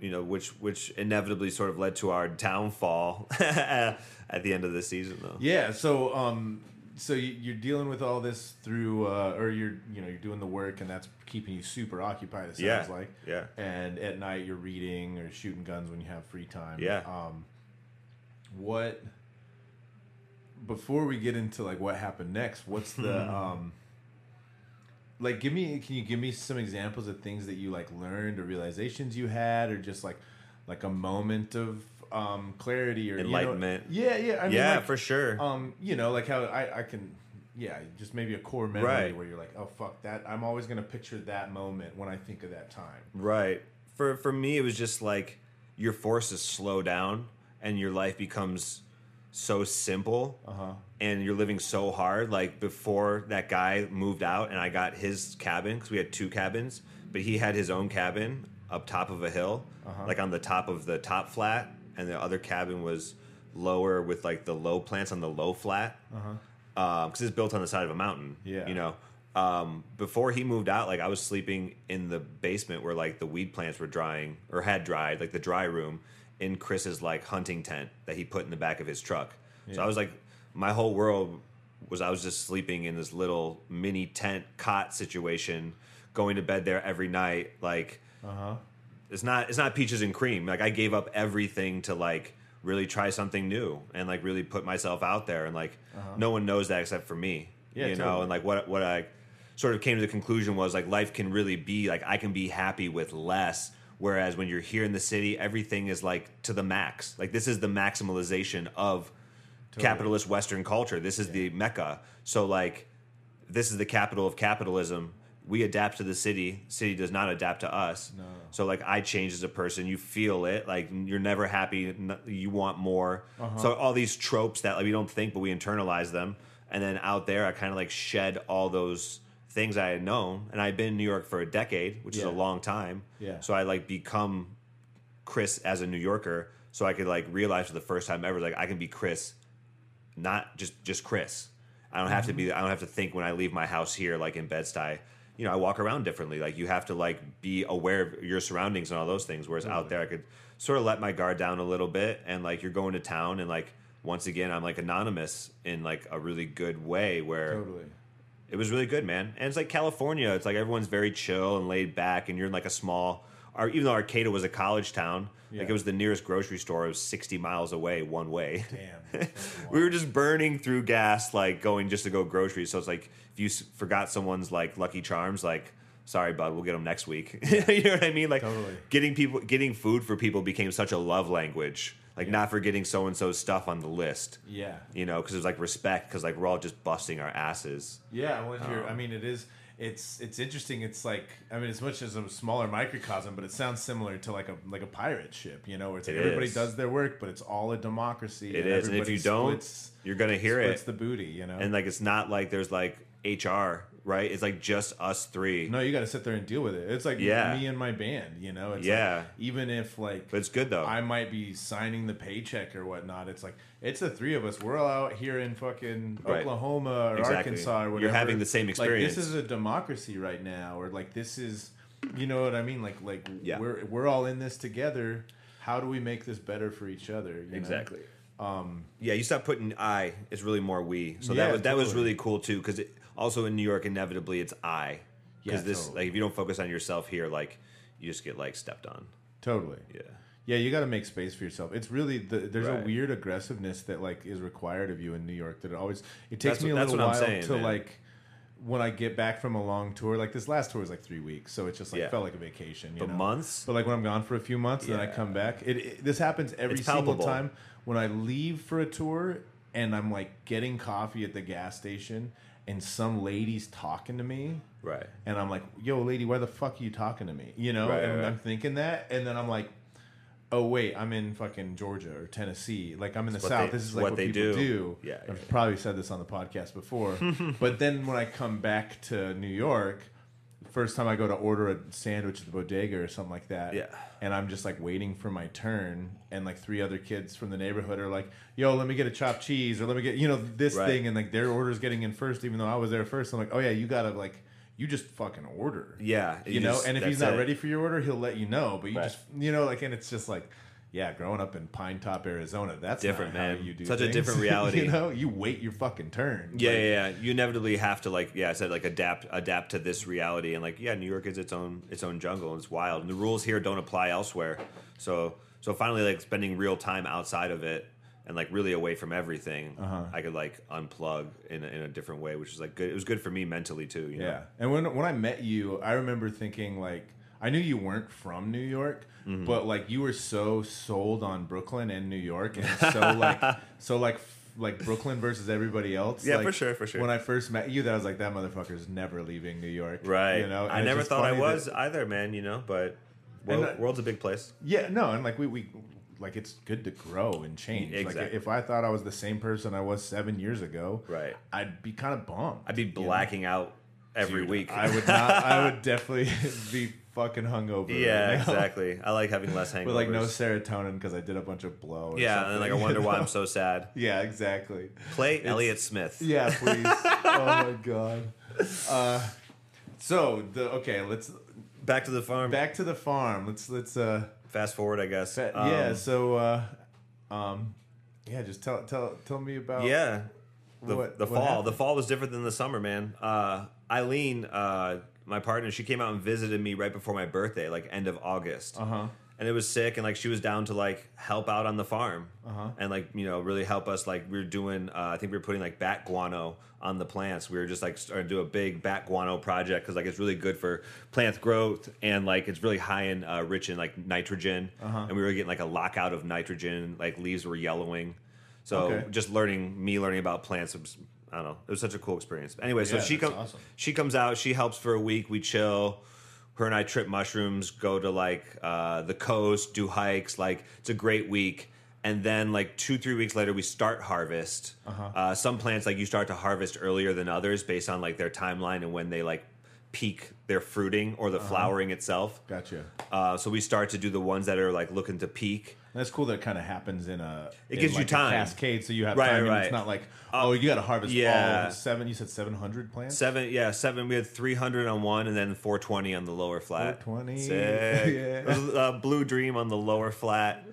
you know, which which inevitably sort of led to our downfall at the end of the season, though. Yeah. So, um, so you- you're dealing with all this through, uh, or you're, you know, you're doing the work, and that's keeping you super occupied. It sounds Yeah, like. yeah. And at night, you're reading or shooting guns when you have free time. Yeah. Um, what? Before we get into like what happened next, what's the um? Like, give me. Can you give me some examples of things that you like learned or realizations you had, or just like, like a moment of um clarity or you know- Enlightenment. yeah, yeah. I mean, yeah, like, for sure. um, you know, like how I, I can, yeah, just maybe a core memory Right. where you're like, oh fuck that. I'm always gonna picture that moment when I think of that time. Right. For for me, it was just like your forces slow down and your life becomes so simple, Uh-huh. and you're living so hard. Like before that guy moved out, and I got his cabin because we had two cabins, but he had his own cabin up top of a hill, Uh-huh. like on the top of the top flat, and the other cabin was lower with like the low plants on the low flat because it's built on the side of a mountain. Uh-huh. Yeah. you know. Um, before he moved out, like I was sleeping in the basement where like the weed plants were drying or had dried, like the dry room in Chris's like hunting tent that he put in the back of his truck. So I was like, my whole world was I was just sleeping in this little mini tent cot situation, going to bed there every night. Like Uh huh. It's not it's not peaches and cream. Like I gave up everything to like really try something new and like really put myself out there and like uh-huh. no one knows that except for me. Yeah, you know, totally. and like what what I sort of came to the conclusion was like life can really be like I can be happy with less. Whereas when you're here in the city, everything is like to the max. Like this is the maximalization of capitalist Western culture. This is the mecca. So like this is the capital of capitalism. We adapt to the city. City does not adapt to us. No. So like I change as a person. You feel it. Like you're never happy. You want more. Uh-huh. So all these tropes that like, we don't think, but we internalize them. And then out there, I kind of like shed all those things I had known. And I've been in New York for a decade, which is a long time. Yeah. So I like become Chris as a New Yorker, so I could like realize for the first time ever, like I can be Chris, not just just Chris. I don't have to be. I don't have to think when I leave my house here, like in Bed Stuy. You know, I walk around differently. Like you have to like be aware of your surroundings and all those things. Whereas out there, I could sort of let my guard down a little bit, and like you're going to town, and like once again, I'm like anonymous in like a really good way where Totally. it was really good, man. And it's like California. It's like everyone's very chill and laid back, and you're in like a small our even though Arcata was a college town, like it was the nearest grocery store. It was sixty miles away one way. Damn. we were just burning through gas, like going just to go groceries. So it's like if you forgot someone's like Lucky Charms, like sorry, bud, we'll get them next week. you know what I mean? Like Totally. getting people, getting food for people became such a love language. Like not forgetting so and so's stuff on the list. Yeah. You know, because it was like respect, because like we're all just busting our asses. Yeah, I Um, mean, it is. It's it's interesting. It's like I mean, as much as a smaller microcosm, but it sounds similar to like a like a pirate ship. You know, where it's like It everybody is. does their work, but it's all a democracy. It is, and if you don't, splits, you're gonna hear it. the booty. You know, and like it's not like there's like HR, right? It's like just us three. no, you got to sit there and deal with it. It's like Yeah. me and my band. You know, it's Yeah. like, even if like But it's good though. I might be signing the paycheck or whatnot. It's like it's the three of us. We're all out here in fucking Right. Oklahoma or Exactly. Arkansas or You're having the same Like experience. this is a democracy right now, or like this is, you know what I mean? Like like Yeah. we're we're all in this together. How do we make this better for each other? you know? Um, yeah, you stop putting I. It's really more we. So Yeah, that was that was totally. really cool too. Because also in New York, inevitably it's I. Because Yeah, this totally. like if you don't focus on yourself here, like you just get like stepped on. Totally. Yeah. Yeah, you got to make space for yourself. It's really the, there's a Right. weird aggressiveness that like is required of you in New York. That it always it That's takes me a what- that's little what I'm while saying, to man. like when I get back from a long tour. Like this last tour was like three weeks, so it just like Yeah. felt like a vacation. You But know? months. But like when I'm gone for a few months, then I Yeah. come back. It, it this happens every It's single palpable. time when I leave for a tour and I'm like getting coffee at the gas station and some lady's talking to me. Right. And I'm like, yo, lady, why the fuck are you talking to me? You know? Right, and right. I'm thinking that. And then I'm like, oh, wait, I'm in fucking Georgia or Tennessee. Like, I'm in the It's what South. they- this is like what what, they people do. do. Yeah, I've yeah. probably said this on the podcast before. but then when I come back to New York, first time I go to order a sandwich at the bodega or something like that. Yeah. And I'm just like waiting for my turn. And like three other kids from the neighborhood are like, yo, let me get a chopped cheese or let me get, you know, this Right. thing. And like their order's getting in first, even though I was there first. I'm like, oh, yeah, you got to like, you just fucking order. Yeah. You know, just- and if he's not it. ready for your order, he'll let you know. But you Right. just, you know, like, and it's just like, yeah, growing up in Pinetop, Arizona, that's Different, man. you do Such a different reality. you know, you wait your fucking turn. Yeah, Like, yeah, yeah. You inevitably have to like, yeah, I said like adapt, adapt to this reality, and like, yeah, New York is its own, its own jungle, and it's wild, and the rules here don't apply elsewhere. So, so finally, like spending real time outside of it, and like really away from everything, Uh-huh. I could like unplug in a, in a different way, which is like good. It was good for me mentally too. You know? Yeah. And when when I met you, I remember thinking like I knew you weren't from New York, Mm-hmm. but like you were so sold on Brooklyn and New York and so like so like like Brooklyn versus everybody else. Yeah, like, for sure, for sure. When I first met you, that I was like that motherfucker's never leaving New York. Right. You know, I And it's never thought I was that- either, man. You know, but world, that- world's a big place. Yeah, no, and like we, we like it's good to grow and change. Like Exactly. if I thought I was the same person I was seven years ago, Right. I'd be kind of bummed. I'd be you know? blacking out every Dude, week. I would not. I would definitely be fucking hungover. yeah, right exactly. I like having less hangovers. With like no serotonin because I did a bunch of blow. Or yeah, and then like I wonder why know? I'm so sad. Yeah, exactly. Play Elliott Smith. Yeah, please. oh my god. Uh, so the okay, let's Back to the farm. back to the farm. Let's let's uh Fast forward, I guess. fa- Um, yeah. So uh, um, yeah, just tell tell tell me about yeah. The, What- the what fall. happened? The fall was different than the summer, man. Uh, Eileen, uh, my partner, she came out and visited me right before my birthday, like end of August. Uh huh. and it was sick and like she was down to like help out on the farm Uh-huh. and like you know really help us like we were doing uh, i think we were putting like bat guano on the plants we were just like starting to do a big bat guano project because like it's really good for plant growth and like it's really high in uh, rich in like nitrogen Uh-huh. and we were getting like a lockout of nitrogen like leaves were yellowing so Okay. just learning me learning about plants was i don't know it was such a cool experience anyway so Yeah, she that's comes awesome. she comes out she helps for a week we chill her and I trip mushrooms, go to like uh, the coast, do hikes. Like it's a great week. And then like two, three weeks later, we start harvest. uh some plants like you start to harvest earlier than others based on like their timeline and when they like peak their fruiting or the flowering itself. Gotcha. Uh, so we start to do the ones that are like looking to peak. That's cool. That it kind of happens in a. It in gives you like a time. cascade, so you have Right, time. and right. It's not like oh, you got to harvest yeah. all seven. You said seven hundred plants. Seven, yeah, seven. We had three hundred on one, and then four twenty on the lower flat. 420. Sick. Yeah. It was, uh, Blue Dream on the lower flat,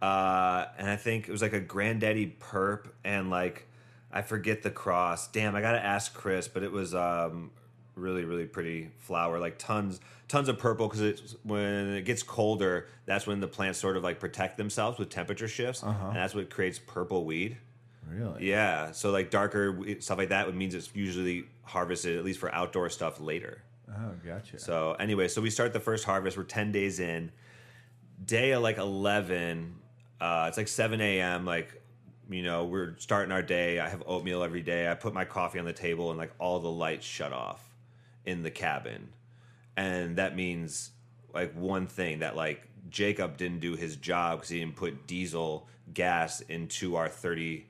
uh, and I think it was like a Granddaddy Purp, and like I forget the cross. Damn, I gotta ask Chris, but it was um, really really pretty flower, like tons tons of purple because it's when it gets colder, that's when the plants sort of like protect themselves with temperature shifts, and that's what creates purple weed. Really? Yeah, so like darker stuff like that means it's usually harvested at least for outdoor stuff later. Oh, gotcha. So anyway, so we start the first harvest. We're ten days in. Day of like eleven, uh, it's like seven a.m. Like, you know, we're starting our day. I have oatmeal every day. I put my coffee on the table, and like all the lights shut off in the cabin, and that means like one thing that like Jacob didn't do his job because he didn't put diesel gas into our thirty.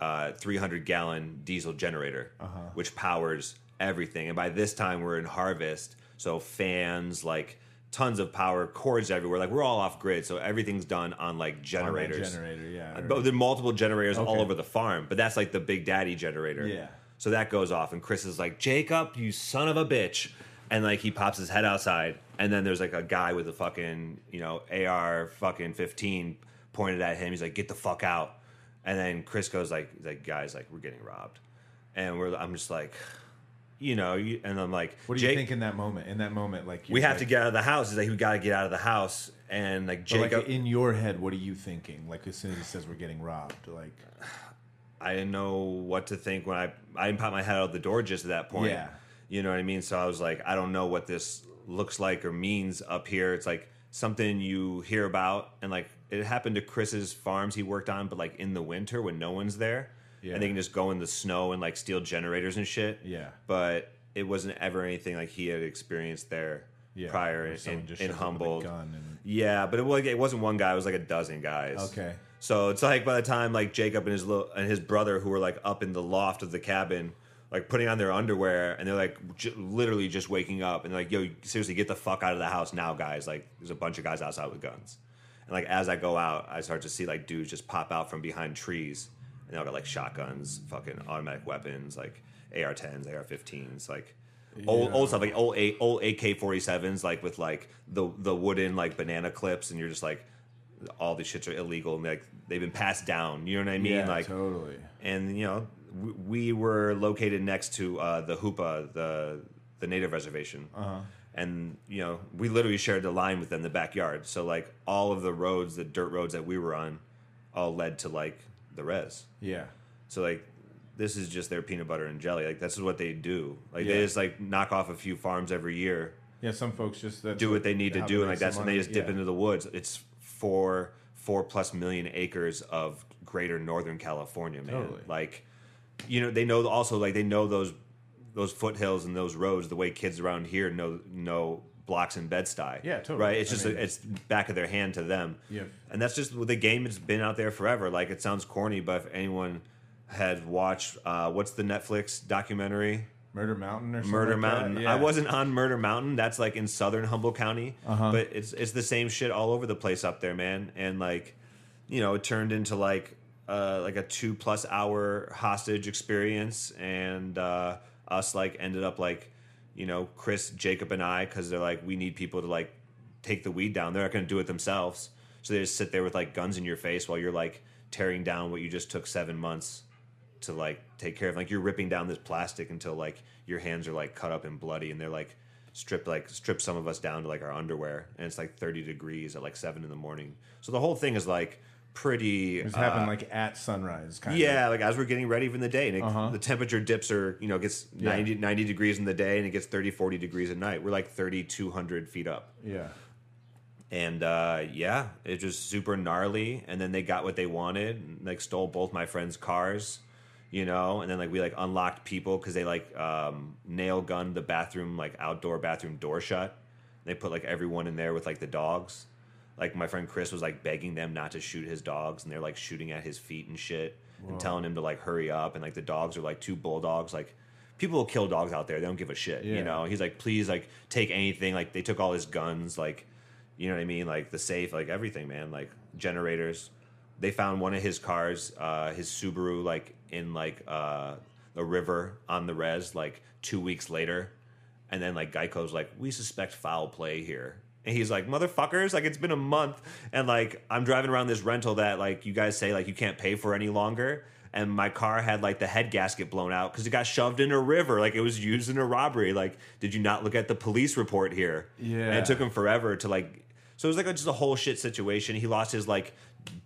Uh, 300 gallon diesel generator, which powers everything. And by this time, we're in harvest, so fans, like tons of power, cords everywhere. Like we're all off grid, so everything's done on like On generators. generator, yeah. But there are multiple generators all over the farm, but that's like the Big Daddy generator. Yeah. So that goes off, and Chris is like, Jacob, you son of a bitch. And like he pops his head outside, and then there's like a guy with a fucking, you know, AR fucking 15 pointed at him. He's like, get the fuck out. And then Chris goes like, like guys, like we're getting robbed. And we're, I'm just like, you know, you, and I'm like, what do you think in that moment? In that moment, like We have to get out of the house. He's like, we got to get out of the house. And like But, like Jacob, in your head, what are you thinking? Like as soon as he says we're getting robbed, like I didn't know what to think when I I didn't pop my head out the door just at that point. Yeah. You know what I mean? So I was like, I don't know what this looks like or means up here. It's like something you hear about and like it happened to Chris's farms he worked on, but like in the winter when no one's there. Yeah. And they can just go in the snow and like steal generators and shit. Yeah. But it wasn't ever anything like he had experienced there yeah, prior or in, in, just in shows up with a Humboldt. and Yeah, but it was it wasn't one guy. It was like a dozen guys. Okay. So it's like by the time like Jacob and his little, and his brother who were like up in the loft of the cabin, like putting on their underwear, and they're like j- literally just waking up, and they're like, "Yo, seriously, get the fuck out of the house now, guys!" Like there's a bunch of guys outside with guns, and like as I go out, I start to see like dudes just pop out from behind trees, and they all got like shotguns, fucking automatic weapons, like AR-10s, AR-15s, like. Old, Yeah. old stuff like old old AK forty sevens like with like the the wooden like banana clips and you're just like all these shits are illegal and like they've been passed down. You know what I mean? yeah, like, totally. and you know, we, we were located next to uh, the Hoopa, the the native reservation, Uh-huh. and you know, we literally shared the line with them, the backyard. So like, all of the roads, the dirt roads that we were on, all led to like the res. Yeah. So like. This is just their peanut butter and jelly. Like this is what they do. Like Yeah. they just like knock off a few farms every year, Yeah, some folks just do what they need to do, and like that's when they just dip Yeah. into the woods. It's four four plus million acres of greater Northern California, man. Totally. Like, you know, they know also like they know those those foothills and those roads the way kids around here know know blocks in bedstuy Yeah, totally. Right. It's I just mean- it's back of their hand to them. Yeah. And that's just the game has been out there forever. Like it sounds corny, but if anyone had watched uh, what's the Netflix documentary? Murder Mountain or something Murder like that? Mountain. Yeah. I wasn't on Murder Mountain. That's like in southern Humboldt County. Uh-huh. But it's it's the same shit all over the place up there, man. And like, you know, it turned into like uh like a two plus hour hostage experience, and uh us like ended up like, you know, Chris, Jacob, and I, because they're like, we need people to like take the weed down. They're not going to do it themselves, so they just sit there with like guns in your face while you're like tearing down what you just took seven months to like take care of. Like you're ripping down this plastic until like your hands are like cut up and bloody, and they're like strip like strip some of us down to like our underwear, and it's like 30 degrees at like seven in the morning. So the whole thing is like pretty. It was uh, happening like at sunrise, kind yeah, like as we're getting ready for the day, and it, Uh-huh. the temperature dips or you know gets Yeah. 90, 90 degrees in the day, and it gets 30, 40 degrees at night. We're like 3,200 feet up. Yeah. and uh, yeah, it just super gnarly. And then they got what they wanted, and, like stole both my friends' cars, you know. And then like we like unlocked people because they like um, nail gunned the bathroom like outdoor bathroom door shut. They put like everyone in there with like the dogs. Like my friend Chris was like begging them not to shoot his dogs, and they're like shooting at his feet and shit, and telling him to like hurry up. And like the dogs are like two bulldogs, like. People will kill dogs out there. They don't give a shit. Yeah. You know, he's like, please, like, take anything. Like, they took all his guns. Like, you know what I mean? Like the safe, like everything, man. Like generators. They found one of his cars, uh, his Subaru, like in like uh, a river on the res, like two weeks later, and then like Geico's like, we suspect foul play here. And he's like, motherfuckers, like it's been a month, and like I'm driving around this rental that like you guys say like you can't pay for any longer, and my car had like the head gasket blown out because it got shoved in a river, like it was used in a robbery. Like, did you not look at the police report here? Yeah. and it took him forever to like. So it was like a, just a whole shit situation. He lost his like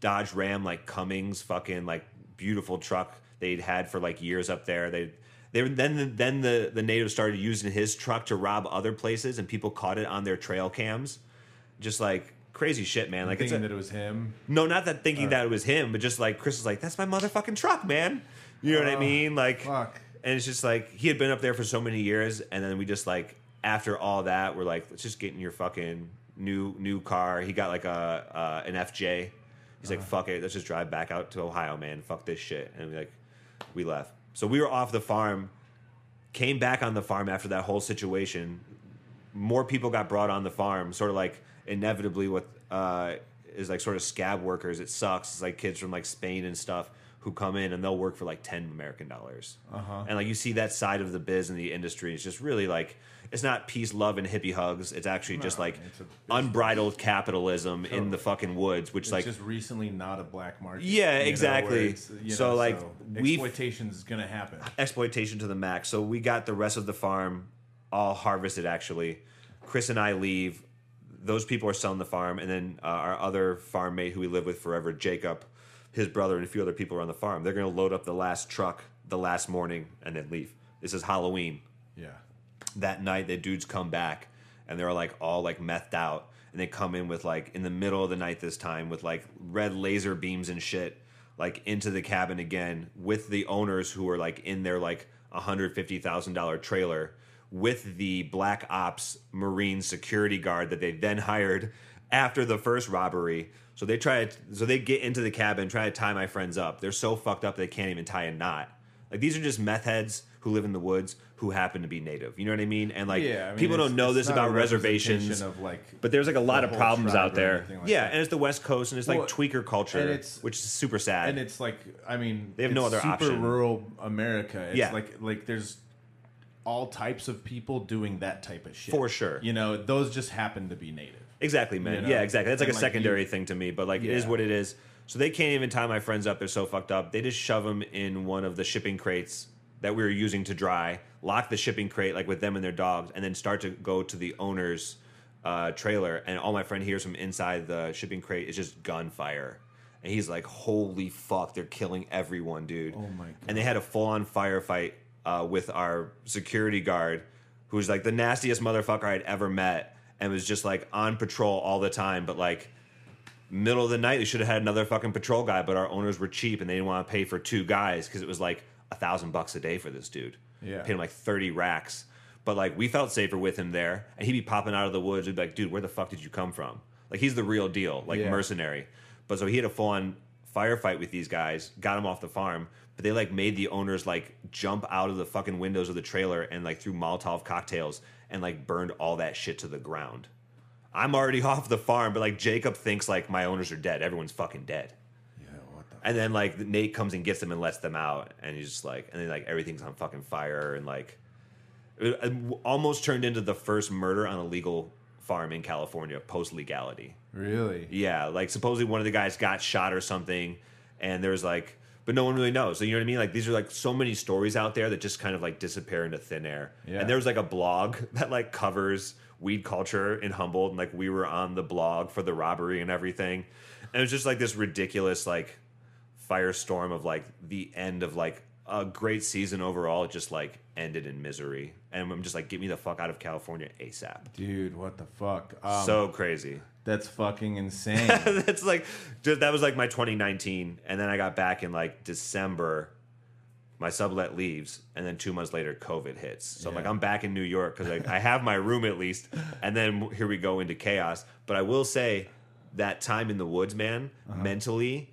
Dodge Ram, like Cummins, fucking like beautiful truck they'd had for like years up there. They they were, then then the the natives started using his truck to rob other places, and people caught it on their trail cams, just like crazy shit, man. Like it's thinking a, that it was him. no, not that thinking that it was him, but just like Chris was like, "That's my motherfucking truck, man." You know what I Oh, mean? Like, fuck. and it's just like he had been up there for so many years, and then we just like after all that, we're like, let's just get in your fucking new new car. He got like a uh, an FJ. He's like, fuck it, let's just drive back out to Ohio, man. Fuck this shit, and we like we left. So we were off the farm, came back on the farm after that whole situation. More people got brought on the farm, sort of like inevitably what uh, is like sort of scab workers. It sucks. It's like kids from like Spain and stuff who come in and they'll work for like ten American dollars. Uh-huh. And like you see that side of the biz and the industry. It's just really like it's not peace, love, and hippie hugs. It's actually just like it's a business. unbridled capitalism in the fucking woods, which It's like just recently not a black market. Yeah, know, exactly. it's, you So, know, like, we've- exploitation is gonna happen. exploitation to the max. So we got the rest of the farm all harvested. Actually, Chris and I leave. Those people are selling the farm, and then uh, our other farm mate who we live with forever, Jacob, his brother, and a few other people are on the farm. They're going to load up the last truck the last morning and then leave. This is Halloween. Yeah. That night, the dudes come back, and they're like all like methed out, and they come in with like in the middle of the night this time with like red laser beams and shit, like into the cabin again with the owners who are like in their like hundred fifty thousand dollar trailer with the black ops marine security guard that they then hired after the first robbery. So they try to, so they get into the cabin, try to tie my friends up. They're so fucked up they can't even tie a knot. Like these are just meth heads who live in the woods who happen to be native. You know what I mean? And like yeah. I mean, people don't know this about reservations. of like. But there's like a lot of problems out there. like yeah, that. and it's the West Coast, and it's like Well, tweaker culture, and which is super sad. and it's like I mean They have no other super option. rural America. It's Yeah. like like there's all types of people doing that type of shit For sure. You know, those just happen to be native. Exactly, man. You know? Yeah, exactly. That's like a like, secondary you- thing to me, but like it is what it is. So they can't even tie my friends up. They're so fucked up. They just shove them in one of the shipping crates that we were using to dry, lock the shipping crate like with them and their dogs, and then start to go to the owner's uh, trailer. And all my friend hears from inside the shipping crate is just gunfire. And he's like, "Holy fuck! They're killing everyone, dude!" Oh my God. And they had a full-on firefight uh, with our security guard, who's like the nastiest motherfucker I'd ever met, and was just like on patrol all the time. But like middle of the night, they should have had another fucking patrol guy, but our owners were cheap and they didn't want to pay for two guys because it was like a thousand bucks a day for this dude. Yeah. paid him like thirty racks. But like we felt safer with him there, and he'd be popping out of the woods. We'd be like, "Dude, where the fuck did you come from?" Like he's the real deal, like Yeah. mercenary. But so he had a full on firefight with these guys, got him off the farm. But they like made the owners like jump out of the fucking windows of the trailer and like threw Molotov cocktails and like burned all that shit to the ground. I'm already off the farm, but like Jacob thinks like my owners are dead. Everyone's fucking dead. Yeah, what the And then like Nate comes and gets them and lets them out, and he's just like, and then like everything's on fucking fire, and like it almost turned into the first murder on a legal farm in California post legality. really? Yeah, like supposedly one of the guys got shot or something, and there's like, but no one really knows. So you know what I mean? Like these are like so many stories out there that just kind of like disappear into thin air. Yeah. And there's like a blog that like covers weed culture in Humboldt, and like we were on the blog for the robbery and everything, and it was just like this ridiculous like firestorm of like the end of like a great season overall. It just like ended in misery, and I'm just like, get me the fuck out of California asap. Dude, what the fuck? Um, so crazy. that's fucking insane. That's like just, that was like my 2019, and then I got back in like December. My sublet leaves, and then two months later, COVID hits. So I'm like, I'm back in New York because I, I have my room at least, and then here we go into chaos. But I will say that time in the woods, man, mentally,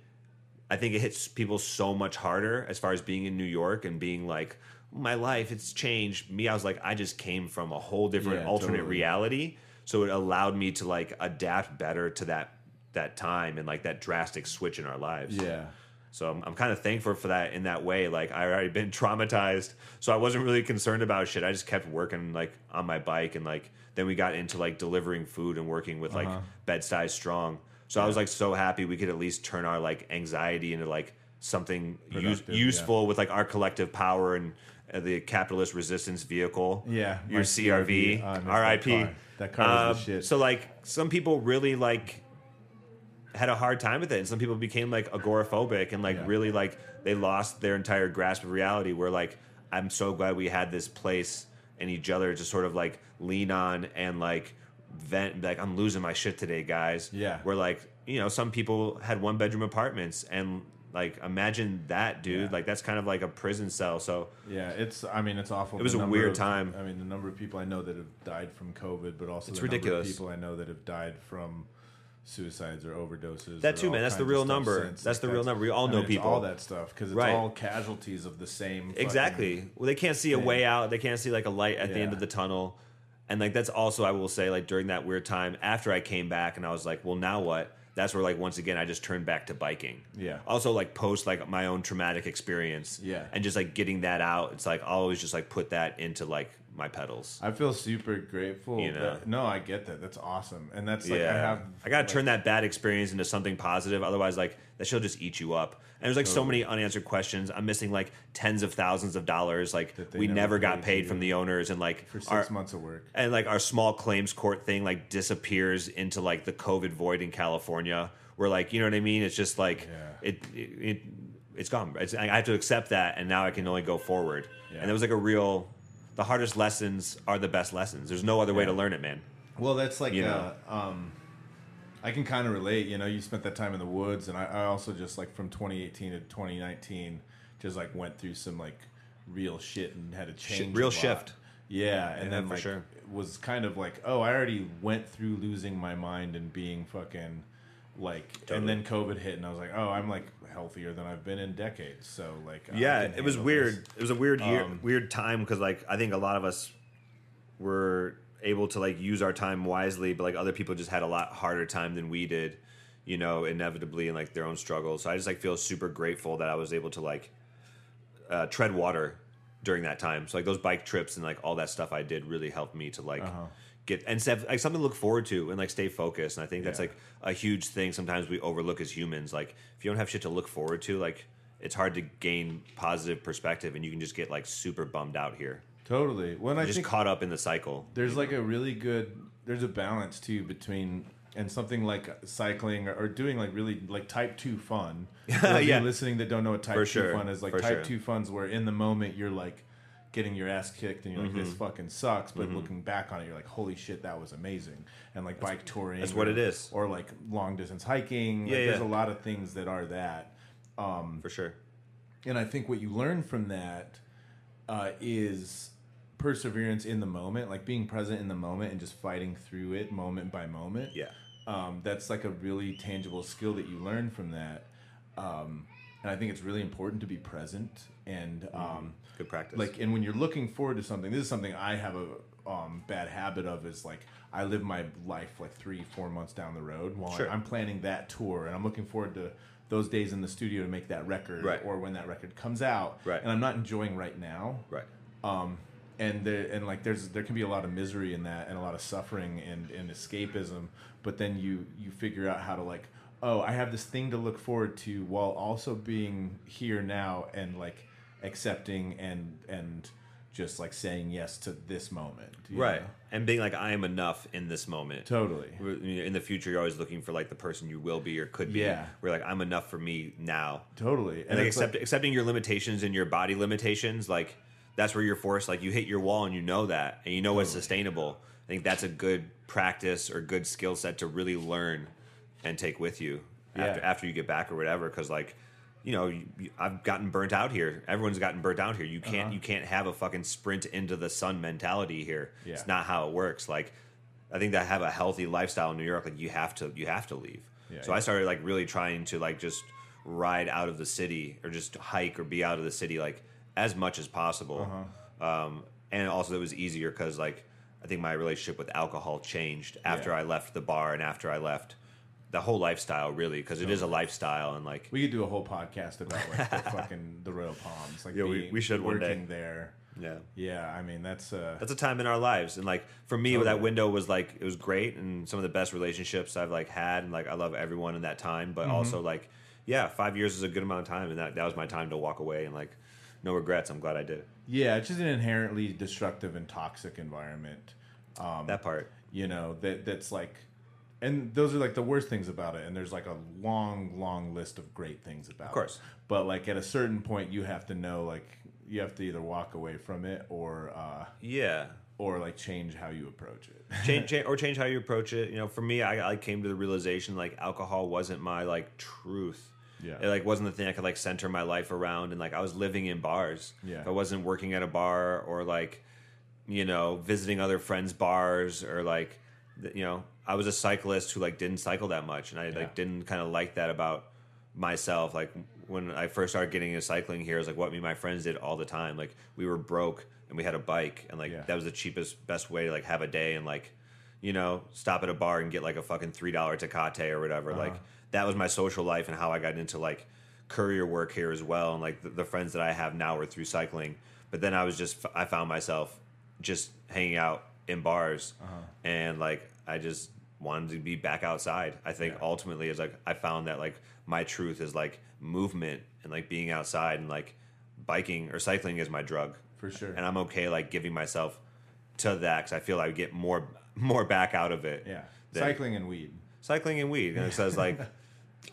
I think it hits people so much harder as far as being in New York and being like, my life, it's changed. Me, I was like, I just came from a whole different Yeah, alternate totally. reality. So it allowed me to like adapt better to that that time and like that drastic switch in our lives. yeah. So I'm, I'm kind of thankful for that in that way. Like I already been traumatized, so I wasn't really concerned about shit. I just kept working like on my bike, and like then we got into like delivering food and working with like Uh-huh. Bed Stuy Strong. So I was like so happy we could at least turn our like anxiety into like something use, useful with like our collective power and uh, the capitalist resistance vehicle. Yeah, your CRV, CRV, uh, RIP. That car was Uh, shit. So like some people really like had a hard time with it and some people became like agoraphobic and like Yeah. really like they lost their entire grasp of reality where like i'm so glad we had this place and each other to sort of like lean on and like vent like i'm losing my shit today guys Yeah. where like you know some people had one bedroom apartments and like imagine that dude Yeah. like that's kind of like a prison cell so Yeah, it's. I mean, it's awful. It was a weird of- time. I mean, the number of people I know that have died from COVID, but also It's ridiculous. people I know that have died from suicides or overdoses. That or too, man. That's the real number. That's the real number. We all I know mean, people. all that stuff because it's Right. all casualties of the same. Exactly. Well, they can't see a thing. way out. They can't see like a light at the end of the tunnel. And like that's also I will say like during that weird time after I came back and I was like, well, now what? That's where like once again I just turned back to biking. Yeah. Also like post like my own traumatic experience. Yeah. And just like getting that out. It's like I'll always just like put that into like my pedals. I feel super grateful. You know? that- no, I get that. That's awesome, and that's like yeah. I have. I gotta like, turn that bad experience into something positive. Otherwise, like that shit'll just eat you up. And there's like so many unanswered questions. I'm missing like tens of thousands of dollars. Like we never never got paid from the owners, and like for six our- months of work. and like our small claims court thing like disappears into like the COVID void in California, where like you know what I mean. It's just like Yeah. it, it it it's gone. It's, I have to accept that, and now I can only go forward. Yeah. And it was like a real. The hardest lessons are the best lessons. There's no other way to learn it, man. Well, that's like You uh, um, I can kind of relate. You know, you spent that time in the woods, and I, I also just like from 2018 to 2019, just like went through some like real shit and had to change real shift. Yeah, and Yeah, then for like sure. was kind of like, oh, I already went through losing my mind and being fucking like, Totally. and then COVID hit, and I was like, oh, I'm like healthier than I've been in decades. So like, yeah, it was weird. this. It was a weird year, Um, weird time because like I think a lot of us were able to like use our time wisely, but like other people just had a lot harder time than we did, you know, inevitably in like their own struggles. So I just like feel super grateful that I was able to like uh, tread water during that time. So like those bike trips and like all that stuff I did really helped me to like Uh-huh. get and have, like something to look forward to and like stay focused. And I think that's Yeah. like a huge thing. Sometimes we overlook as humans. Like if you don't have shit to look forward to, like it's hard to gain positive perspective, and you can just get like super bummed out here. Totally. When I just think caught up in the cycle. there's like a really good there's a balance too between and something like cycling or, or doing like really like type 2 fun For those of you Yeah. listening that don't know what type For 2 sure. fun is like For type sure. 2 fun's where in the moment you're like getting your ass kicked and you're like Mm-hmm. this fucking sucks but looking back on it you're like holy shit that was amazing and like bike touring that's what or- it is. or like long distance hiking Yeah, like, there's a lot of things that are that for sure. and I think what you learn from that uh, is perseverance in the moment, like being present in the moment and just fighting through it moment by moment. Yeah. Um, that's like a really tangible skill that you learn from that. Um, and I think it's really important to be present and um, Good practice. like and when you're looking forward to something this is something i have a um, bad habit of is like i live my life like three four months down the road while Sure. i'm planning that tour and i'm looking forward to those days in the studio to make that record Right. or when that record comes out Right. and i'm not enjoying right now right. um, and there and like there's there can be a lot of misery in that and a lot of suffering and, and escapism but then you you figure out how to like oh i have this thing to look forward to while also being here now and like accepting and and just like saying yes to this moment Right. know? And being like, I am enough in this moment. totally In the future, you're always looking for like the person you will be or could be. Yeah. we're like, I'm enough for me now. totally and like it's accept, accepting your limitations and your body limitations like that's where you're forced like you hit your wall and you know that and you know what's sustainable. I think that's a good practice or good skill set to really learn and take with you after, Yeah. after you get back or whatever because like you know you, you- i've gotten burnt out here. Everyone's gotten burnt out here. You can't Uh-huh. you can't have a fucking sprint into the sun mentality here. Yeah. it's not how it works. Like i think that have a healthy lifestyle in new york like you have to you have to leave. Yeah, so i started like really trying to like just ride out of the city or just hike or be out of the city like as much as possible Uh-huh. um, and also it was easier because like i think my relationship with alcohol changed after Yeah. i left the bar and after i left the whole lifestyle really because it is a lifestyle and like we could do a whole podcast about like the fucking the royal palms like Yeah, we- being- we should one day. there yeah yeah i mean that's uh that's a time in our lives and like for me Totally. that window was like it was great and some of the best relationships i've like had and like i love everyone in that time but Mm-hmm. also like yeah, five years is a good amount of time, and that that was my time to walk away and like no regrets. I'm glad I did. Yeah, it's just an inherently destructive and toxic environment. Um, That part. you know that that's like and those are like the worst things about it and there's like a long long list of great things about Of course. it but like at a certain point you have to know like you have to either walk away from it or uh Yeah. or like change how you approach it change, change or change how you approach it. You know, for me, I, I came to the realization like alcohol wasn't my like truth. Yeah. It like wasn't the thing I could like center my life around, and like I was living in bars. Yeah. If I wasn't working at a bar or like, you know, visiting other friends' bars or like, you know, I was a cyclist who like didn't cycle that much, and I Yeah. like didn't kind of like that about myself. Like when I first started getting into cycling here, is like what me and my friends did all the time. Like we were broke and we had a bike, and like Yeah. that was the cheapest, best way to like have a day and like, you know, stop at a bar and get like a fucking three dollar Tecate or whatever. Uh-huh. Like that was my social life and how I got into like courier work here as well. And like the, the friends that I have now were through cycling. But then I was just I found myself just hanging out in bars Uh-huh. and like I just wanted to be back outside. I think Yeah. ultimately is like I found that like my truth is like movement and like being outside and like biking or cycling is my drug for sure and I'm okay like giving myself to that because I feel I would get more more back out of it. yeah cycling and weed cycling and weed, and it says like,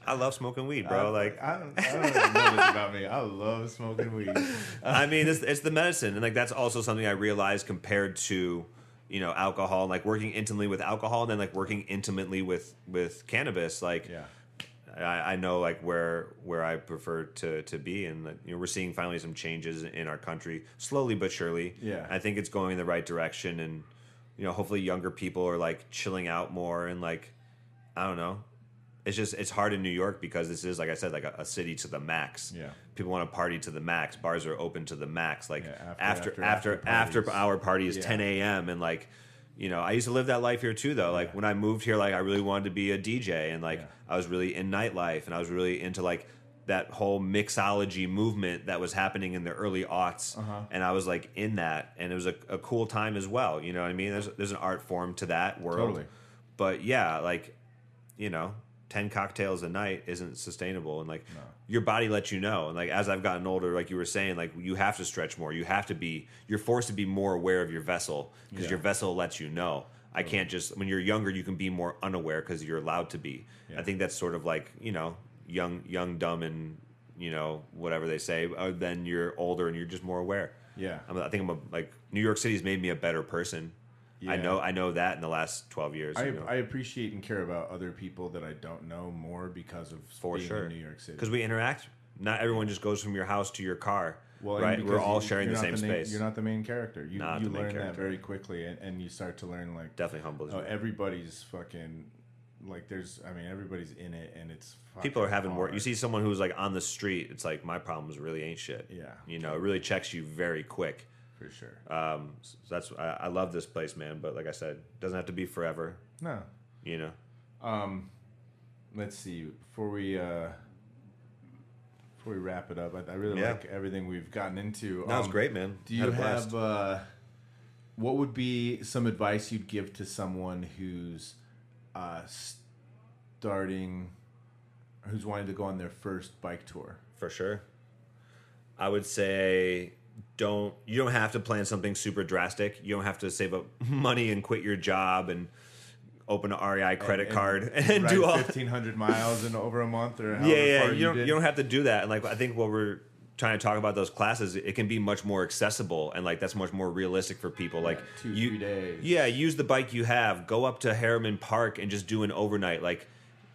I love smoking weed, bro. I- like, I don't, I don't know this about me. I love smoking weed. I mean, it's, it's the medicine, and like that's also something I realized compared to you know alcohol, like working intimately with alcohol, and then like working intimately with with cannabis. Like, Yeah, I, I know like where where I prefer to to be, and like, you know we're seeing finally some changes in our country, slowly but surely. Yeah. I think it's going in the right direction, and you know hopefully younger people are like chilling out more, and like I don't know. It's just it's hard in New York because this is like I said like a, a city to the max. Yeah. people want to party to the max. Bars are open to the max. Like Yeah, after after- after after- after, hour party is Yeah. 10 a.m. and like you know I used to live that life here too though. Like Yeah. when I moved here, like I really wanted to be a DJ and like. I was really in nightlife and I was really into like that whole mixology movement that was happening in the early aughts Uh-huh. and I was like in that and it was a, a cool time as well you know what I mean there's there's an art form to that world Totally. but yeah like you know 10 cocktails a night isn't sustainable and like No. your body lets you know and like as I've gotten older like you were saying like you have to stretch more you have to be you're forced to be more aware of your vessel because Yeah. your vessel lets you know I can't just when you're younger you can be more unaware because you're allowed to be Yeah. I think that's sort of like you know young young dumb and you know whatever they say uh, then you're older and you're just more aware yeah. I'm, I think I'm a, like New York City's made me a better person I know I know that in the last 12 years I, you know? I appreciate and care about other people that I don't know more because of for being sure in New York City. because we interact not everyone just goes from your house to your car Well, right we're all sharing the same main- space you're not the main character. You Not you the main learn that very quickly, and, and you start to learn like definitely humbles oh, me. everybody's fucking like there's. I mean, everybody's in it, and it's people are having work you see someone who's like on the street it's like my problems really ain't shit Yeah. you know it really checks you very quick for sure. um so that's I, I love this place man but like i said it doesn't have to be forever no, you know um, let's see. Before we uh, before we wrap it up, I, I really Yeah. like everything we've gotten into. that was Um, great man Do you have uh, what would be some advice you'd give to someone who's uh, starting, who's wanting to go on their first bike tour? for sure. I would say don't you don't have to plan something super drastic. You don't have to save up money and quit your job and open an REI credit and card and Ride do all fifteen hundred miles in over a month or however yeah, yeah. You don't, did? you don't have to do that. And like I think what we're trying to talk about those classes, it can be much more accessible and like that's much more realistic for people. Like two, you, days. yeah, use the bike you have. Go up to Harriman Park and just do an overnight. Like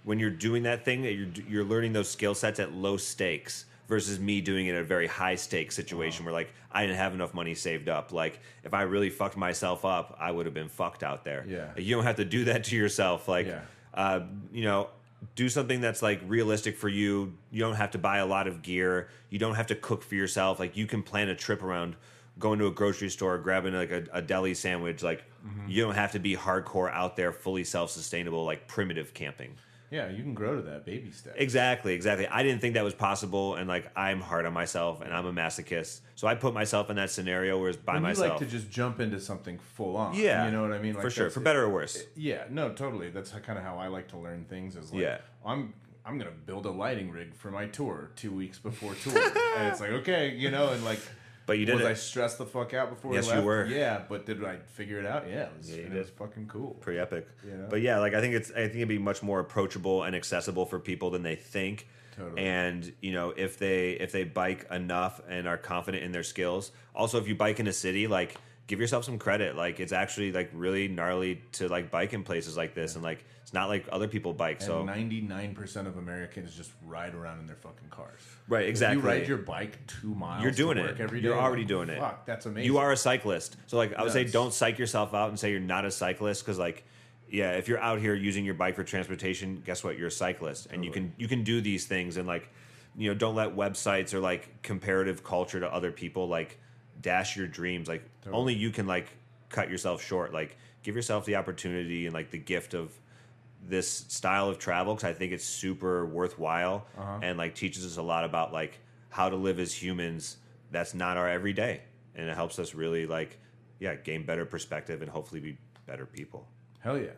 when you're doing that thing, that you're you're learning those skill sets at low stakes versus me doing it at a very high stakes situation where like I didn't have enough money saved up. Like if I really fucked myself up, I would have been fucked out there. Yeah. you don't have to do that to yourself. Like Yeah. uh, you know, do something that's like realistic for you. You don't have to buy a lot of gear. You don't have to cook for yourself. Like you can plan a trip around going to a grocery store, grabbing like a, a deli sandwich. Like you don't have to be hardcore out there, fully self sustainable, like primitive camping. Yeah, you can grow to that baby step. Exactly, exactly. I didn't think that was possible, and like I'm hard on myself, and I'm a masochist. So I put myself in that scenario where it's by you myself. like to just jump into something full on. yeah, you know what I mean. Like for sure, for better or worse. Yeah, no, totally. That's kind of how I like to learn things. Is like, Yeah. I'm I'm gonna build a lighting rig for my tour two weeks before tour, and it's like okay, you know, and like. But you did was it. I stressed the fuck out before? Yes, you were. Yeah, but did I figure it out? Yeah, it was, Yeah, it was fucking cool. pretty epic. You know? But yeah, like I think it's I think it'd be much more approachable and accessible for people than they think. Totally. And you know, if they if they bike enough and are confident in their skills, also if you bike in a city, like give yourself some credit. Like it's actually like really gnarly to like bike in places like this, and like it's not like other people bike. So ninety nine percent of Americans just ride around in their fucking cars. Right, If exactly. you ride your bike two miles. you're to doing work it. every day. You're already like, doing it. Fuck, that's amazing. You are a cyclist. So like I would say don't psych yourself out and say you're not a cyclist because like yeah, if you're out here using your bike for transportation, guess what? You're a cyclist and you can you can do these things and like you know, don't let websites or like comparative culture to other people like dash your dreams. Like only you can like cut yourself short. Like give yourself the opportunity and like the gift of this style of travel because I think it's super worthwhile Uh-huh. and like teaches us a lot about like how to live as humans. That's not our everyday, and it helps us really like yeah gain better perspective and hopefully be better people. Hell yeah,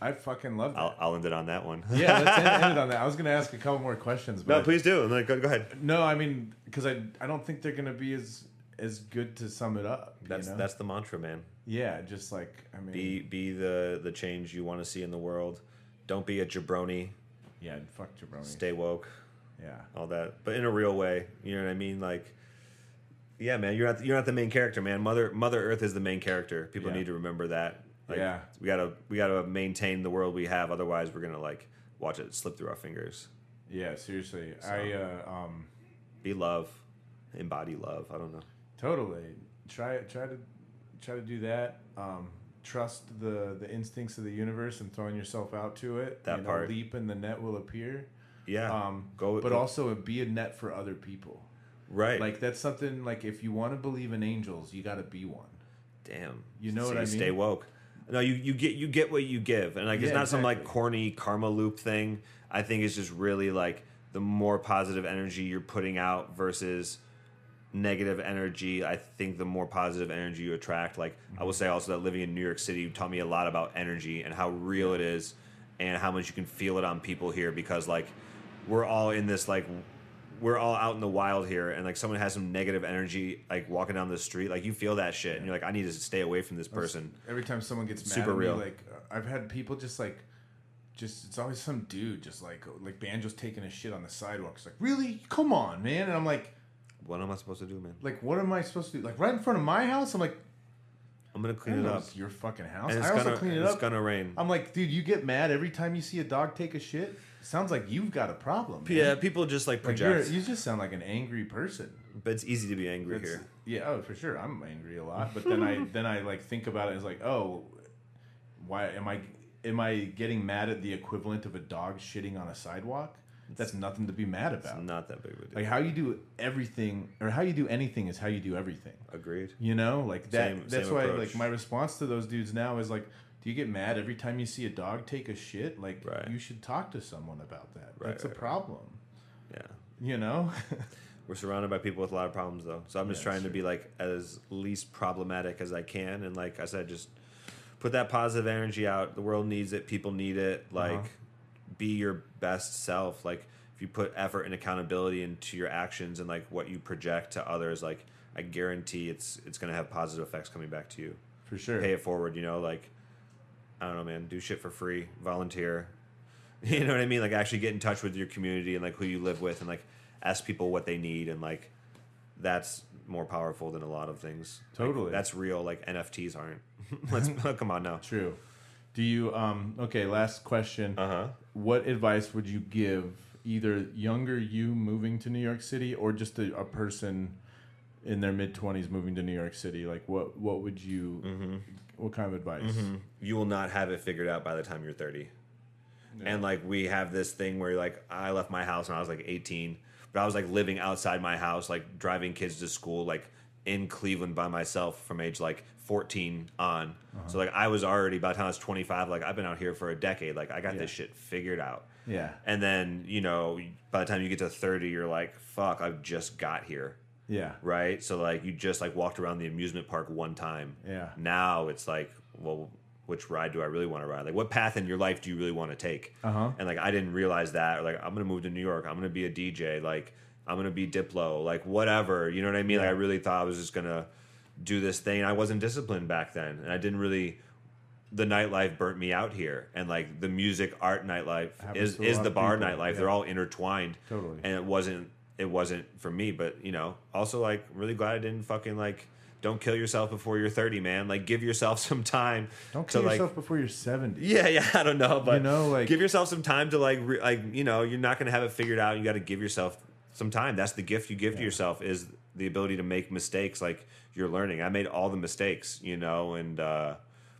I fucking love that. I'll, I'll end it on that one. yeah, let's end, end it on that. I was gonna ask a couple more questions, but no, please do. Like, go, go ahead. no, I mean, because I I don't think they're gonna be as as good to sum it up. you That's know? that's the mantra, man. yeah, just like I mean, Be be the the change you want to see in the world. Don't be a jabroni. yeah, fuck jabroni. Stay woke. yeah, all that, but in a real way. You know what I mean? Like, yeah, man, you're not you're not the main character, man. Mother Mother Earth is the main character. People Yeah. need to remember that. Like, Yeah. we gotta we gotta maintain the world we have. Otherwise, we're gonna like watch it slip through our fingers. yeah. Seriously, I uh, um Be love, embody love. I don't know. Totally try try to try to do that. Um, trust the the instincts of the universe and throwing yourself out to it. That you know, part. leap and the net will appear. Yeah, Um, go. but also be a net for other people. right. Like that's something like if you want to believe in angels, you got to be one. damn. You know So what I mean? Stay woke. No, you you get you get what you give, and like it's Yeah, not some like corny karma loop thing. I think it's just really like the more positive energy you're putting out versus negative energy. I think the more positive energy you attract. Like I will mm-hmm. say also that living in New York City taught me a lot about energy and how real it is, and how much you can feel it on people here because like we're all in this like we're all out in the wild here and like someone has some negative energy like walking down the street like you feel that shit and you're like i need to stay away from this person Every time someone gets mad Super at real. me, like I've had people just like, just it's always some dude just like like banjo's taking a shit on the sidewalk. It's like really, come on, man. And I'm like, what am i supposed to do man like what am I supposed to do? Like right in front of my house? I'm like, i'm gonna clean it up it's your fucking house. and it's I also gonna clean it it's up. gonna rain I'm like, dude, you get mad every time you see a dog take a shit. Sounds like you've got a problem. man. yeah people just like Like project you just sound like an angry person. but it's easy to be angry It's- here Yeah, oh for sure. I'm angry a lot, but then I then I like think about it as like, oh, why am I am I getting mad at the equivalent of a dog shitting on a sidewalk? That's nothing to be mad it's about. not that big of a deal Like how you do everything or how you do anything is how you do everything. agreed You know, like that. Same- that's same why approach. like my response to those dudes now is like, do you get mad every time you see a dog take a shit? Like Right. you should talk to someone about that. Right, that's a right, right. problem. yeah You know. we're surrounded by people with a lot of problems though so i'm just Yeah, trying to be like as least problematic as i can and like i said just put that positive energy out the world needs it people need it like Uh-huh. Be your best self like if you put effort and accountability into your actions and like what you project to others like i guarantee it's it's going to have positive effects coming back to you for sure. pay it forward you know like i don't know man do shit for free volunteer you know what i mean like actually get in touch with your community and like who you live with and like ask people what they need and like that's more powerful than a lot of things Like, Totally. that's real like nfts aren't let's come on now True. Do you um okay, last question. uh-huh What advice would you give either younger you moving to New York City or just a, a person in their mid 20s moving to New York City? Like what what would you Mm-hmm. what kind of advice? you will not have it figured out by the time you're 30 and like we have this thing where like i left my house when i was like 18 but i was like living outside my house like driving kids to school like in cleveland by myself from age like 14 on so like i was already by the time i was 25 like i've been out here for a decade like i got this shit figured out Yeah. and then you know by the time you get to 30 you're like fuck i've just got here Yeah. right? So like you just like walked around the amusement park one time. Yeah. Now it's like, well, which ride do I really want to ride? Like, what path in your life do you really want to take? Uh-huh. And like, I didn't realize that. Or, like, I'm gonna move to New York. I'm gonna be a DJ. Like, I'm gonna be Diplo. Like, whatever. You know what I mean? Like, I really thought I was just gonna do this thing. I wasn't disciplined back then, and I didn't really. The nightlife burnt me out here, and like the music, art, nightlife is is the bar people, nightlife. yeah. They're all intertwined. Totally. And it wasn't it wasn't for me, but you know, also like really glad I didn't fucking like don't kill yourself before you're 30, man. Like give yourself some time Don't to kill like yourself before you're 70. yeah, yeah, I don't know, but You know, like- give yourself some time to like, re- like you know, you're not gonna have it figured out. You got to give yourself some time. That's the gift you give to yourself is the ability to make mistakes. Like you're learning. I made all the mistakes, you know, and uh,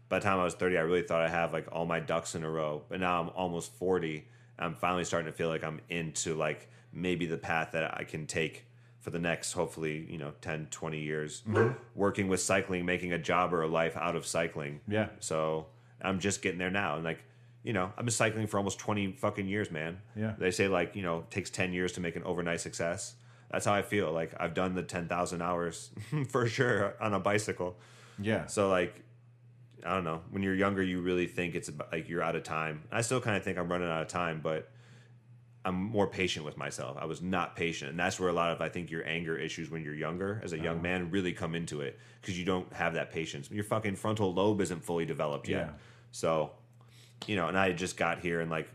by the time I was 30, I really thought I have like all my ducks in a row. But now I'm almost 40. I'm finally starting to feel like I'm into like maybe the path that I can take for the next hopefully you know 10 20 years Mm-hmm. working with cycling making a job or a life out of cycling Yeah. so I'm just getting there now. And like, you know, I've been cycling for almost 20 fucking years, man. Yeah. They say like, you know, it takes 10 years to make an overnight success. That's how I feel. Like I've done the 10,000 hours for sure on a bicycle. Yeah. So like, I don't know. When you're younger, you really think it's about, like you're out of time. I still kind of think I'm running out of time, but I'm more patient with myself. I was not patient, and that's where a lot of I think your anger issues when you're younger, as a young oh. man, really come into it because you don't have that patience. Your fucking frontal lobe isn't fully developed yet. Yeah. So, you know, and I had just got here, and like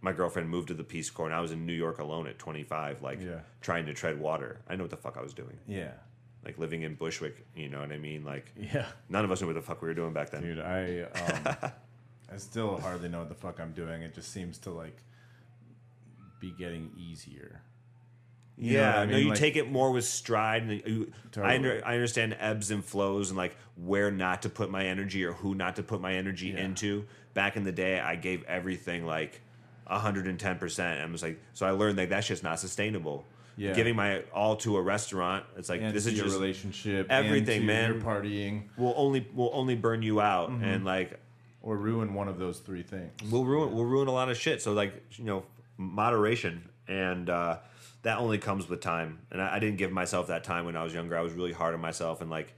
my girlfriend moved to the Peace Corps, and I was in New York alone at 25, like Yeah. trying to tread water. I know what the fuck I was doing, yeah. like living in Bushwick. You know what I mean? Like Yeah. none of us knew what the fuck we were doing back then. Dude, I um, I still hardly know what the fuck I'm doing. It just seems to like be getting easier. You yeah, I no, you Like- take it more with stride. And you, I, under, I understand ebbs and flows and like where not to put my energy or who not to put my energy Yeah. into. Back in the day, I gave everything like 110%. And I was like, so I learned like that shit's not sustainable. Yeah. Giving my all to a restaurant, it's like And this is your just relationship, everything, man. Your partying will only will only burn you out Mm-hmm. and like or ruin one of those three things. we'll ruin we'll ruin a lot of shit. So like you know, moderation and uh, that only comes with time. And I, I didn't give myself that time when I was younger. I was really hard on myself and like,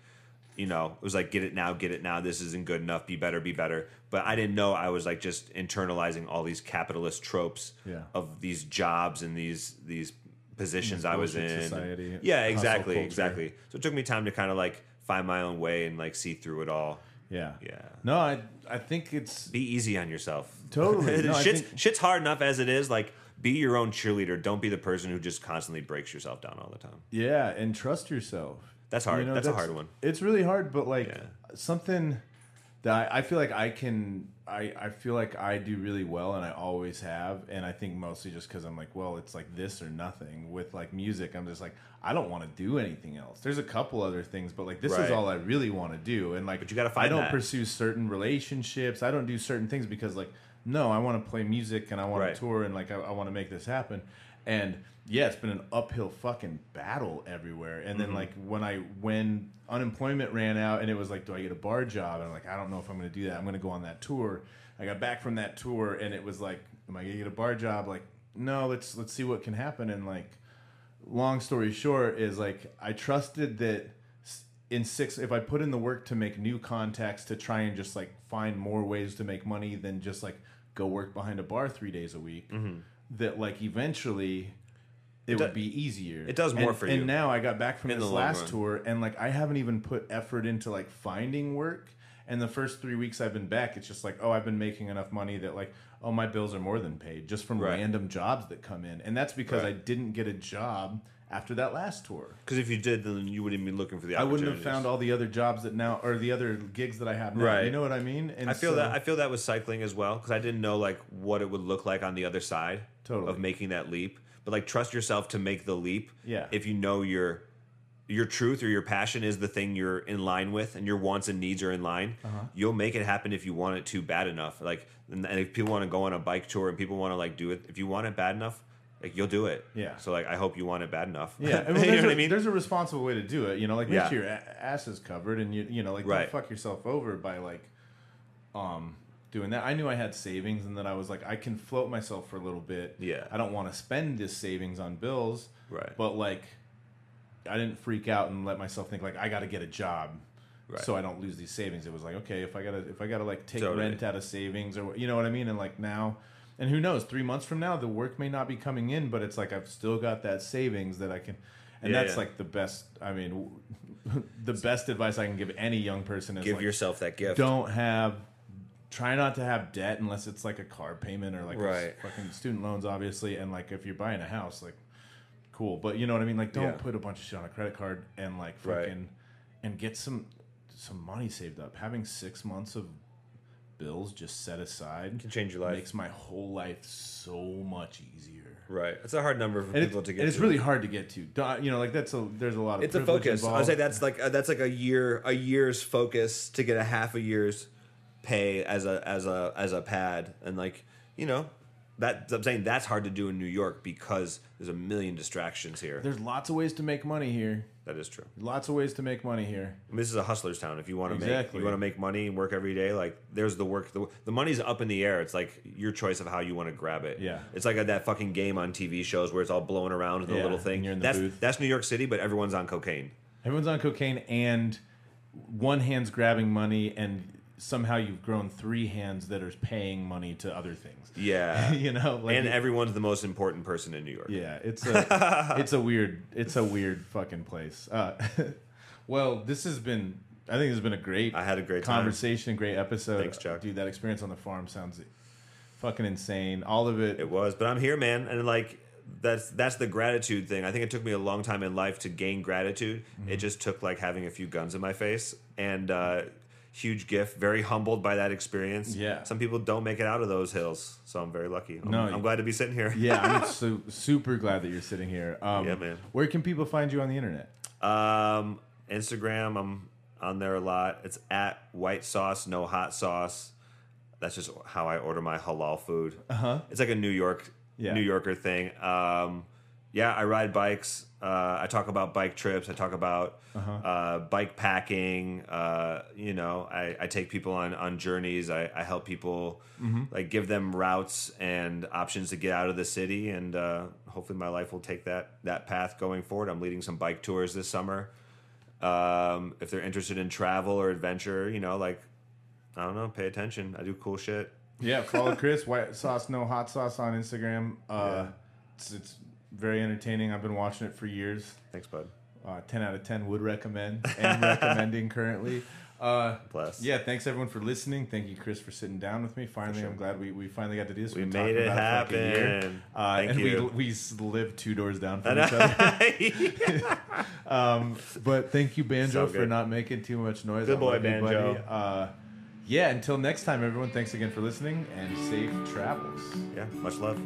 you know, it was like get it now, get it now. This isn't good enough. Be better, be better. But I didn't know I was like just internalizing all these capitalist tropes Yeah. of these jobs and these these positions I was in. society, yeah, exactly, exactly. So it took me time to kind of like find my own way and like see through it all. Yeah. Yeah. No, I I think it's Be easy on yourself. Totally. No, shit's, think- shit's hard enough as it is. Like, be your own cheerleader. Don't be the person who just constantly breaks yourself down all the time. yeah, and trust yourself. That's hard. You know, That's a hard one. It's really hard, but like Yeah. something that I, I feel like I can. I, I feel like I do really well, and I always have. And I think mostly just because I'm like, well, it's like this or nothing. With like music, I'm just like, I don't want to do anything else. There's a couple other things, but like this Right. is all I really want to do. And like, But you gotta find. I don't that. pursue certain relationships. I don't do certain things because like, no, I want to play music and I want Right. to tour and like I, I want to make this happen. And yeah, it's been an uphill fucking battle everywhere. And then Mm-hmm. like when I when unemployment ran out and it was like, do I get a bar job? And I'm like, I don't know if I'm going to do that. I'm going to go on that tour. I got back from that tour and it was like, am I going to get a bar job? Like, no, let's let's see what can happen. And like, long story short is like I trusted that in six if I put in the work to make new contacts to try and just like find more ways to make money than just like go work behind a bar three days a week mm-hmm. that like eventually it, do- would be easier it does more And- for you. and now I got back from In this the last run. tour and like I haven't even put effort into like finding work and the first three weeks I've been back it's just like oh I've been making enough money that like oh my bills are more than paid just from Right. random jobs that come in and that's because Right. I didn't get a job after that last tour. Because if you did, then you wouldn't be looking for the. I wouldn't have found all the other jobs that now or the other gigs that I have now. Right. You know what I mean? And I feel so- that I feel that with cycling as well because I didn't know like what it would look like on the other side Totally. of making that leap. But like trust yourself to make the leap. Yeah. If you know your your truth or your passion is the thing you're in line with and your wants and needs are in line, Uh-huh. you'll make it happen if you want it to bad enough. Like and and if people want to go on a bike tour and people want to like do it, if you want it bad enough, like you'll do it. Yeah. So like I hope you want it bad enough. Yeah, and you know there's, what a, I mean? there's a responsible way to do it. You know, like make Yeah. sure your ass is covered, and you you know, like Right. don't fuck yourself over by like, um, doing that. I knew I had savings, and that I was like, I can float myself for a little bit. Yeah. I don't want to spend this savings on bills. Right. But like, I didn't freak out and let myself think like I got to get a job. Right. so I don't lose these savings. It was like, okay, if I gotta if I gotta like take Totally. rent out of savings or you know what I mean, and like now. And who knows? Three months from now, the work may not be coming in, but it's like I've still got that savings that I can, and Yeah, that's yeah. like the best. I mean, the best advice I can give any young person is Give like, yourself that gift. don't have try not to have debt unless it's like a car payment or like Right. fucking student loans obviously and like if you're buying a house like cool but you know what i mean like don't Yeah. put a bunch of shit on a credit card and like Right. fucking and get some some money saved up having six months of bills just set aside can change your life. makes my whole life so much easier Right. It's a hard number for and people to get. and it's to. really hard to get to you know like that's a there's a lot of It's a focus. I would say that's like uh, that's like a year a year's focus to get a half a year's pay as a as a as a pad and like you know that I'm saying that's hard to do in New York because there's a million distractions here. there's lots of ways to make money here That is true. lots of ways to make money here I mean, this is a hustler's town. If you want to make you want to make money and work every day, like there's the work. The, the money's up in the air. It's like your choice of how you want to grab it. Yeah. it's like that fucking game on TV shows where it's all blowing around in the Yeah, little thing. you're in the that's booth. that's New York City, but everyone's on cocaine. Everyone's on cocaine, and one hand's grabbing money, and somehow you've grown three hands that are paying money to other things. Yeah, you know, like and it- everyone's the most important person in New York. yeah, it's a it's a weird it's a weird fucking place. Uh, well, this has been I think this has been a great I had a great time. conversation, great episode. Thanks, Chuck. Dude, that experience on the farm sounds fucking insane. All of it. It was, but I'm here, man, and like that's that's the gratitude thing. I think it took me a long time in life to gain gratitude. Mm-hmm. It just took like having a few guns in my face and uh, huge gift. Very humbled by that experience. Yeah. some people don't make it out of those hills, so I'm very lucky. I'm, No, I'm glad to be sitting here. yeah, I'm so, super glad that you're sitting here. Um, Yeah, man. Where can people find you on the internet? Um, Instagram, I'm on there a lot. It's at white sauce, no hot sauce. That's just how I order my halal food. Uh huh. It's like a New York, Yeah. New Yorker thing. Um, yeah, I ride bikes. Uh, I talk about bike trips. I talk about uh bike packing. Uh, you know, I, I take people on on journeys. I, I help people like give them routes and options to get out of the city. And uh, hopefully, my life will take that that path going forward. I'm leading some bike tours this summer. Um, if they're interested in travel or adventure, you know, like I don't know, pay attention. I do cool shit. Yeah, follow Chris White Sauce No Hot Sauce on Instagram. Uh, Yeah. it's, it's very entertaining. I've been watching it for years. Thanks, bud. Uh, Ten out of ten would recommend. and recommending currently. Uh, Bless. yeah, thanks everyone for listening. Thank you, Chris, for sitting down with me. Finally, sure. I'm glad we, we finally got to do this. We We've made it about for like year. happen. Uh, Thank and you. we we live two doors down from each other. Um, but thank you, Banjo, So for not making too much noise. Good boy, love you, buddy. Banjo. Uh, yeah, until next time, everyone, thanks again for listening and safe travels. yeah, much love.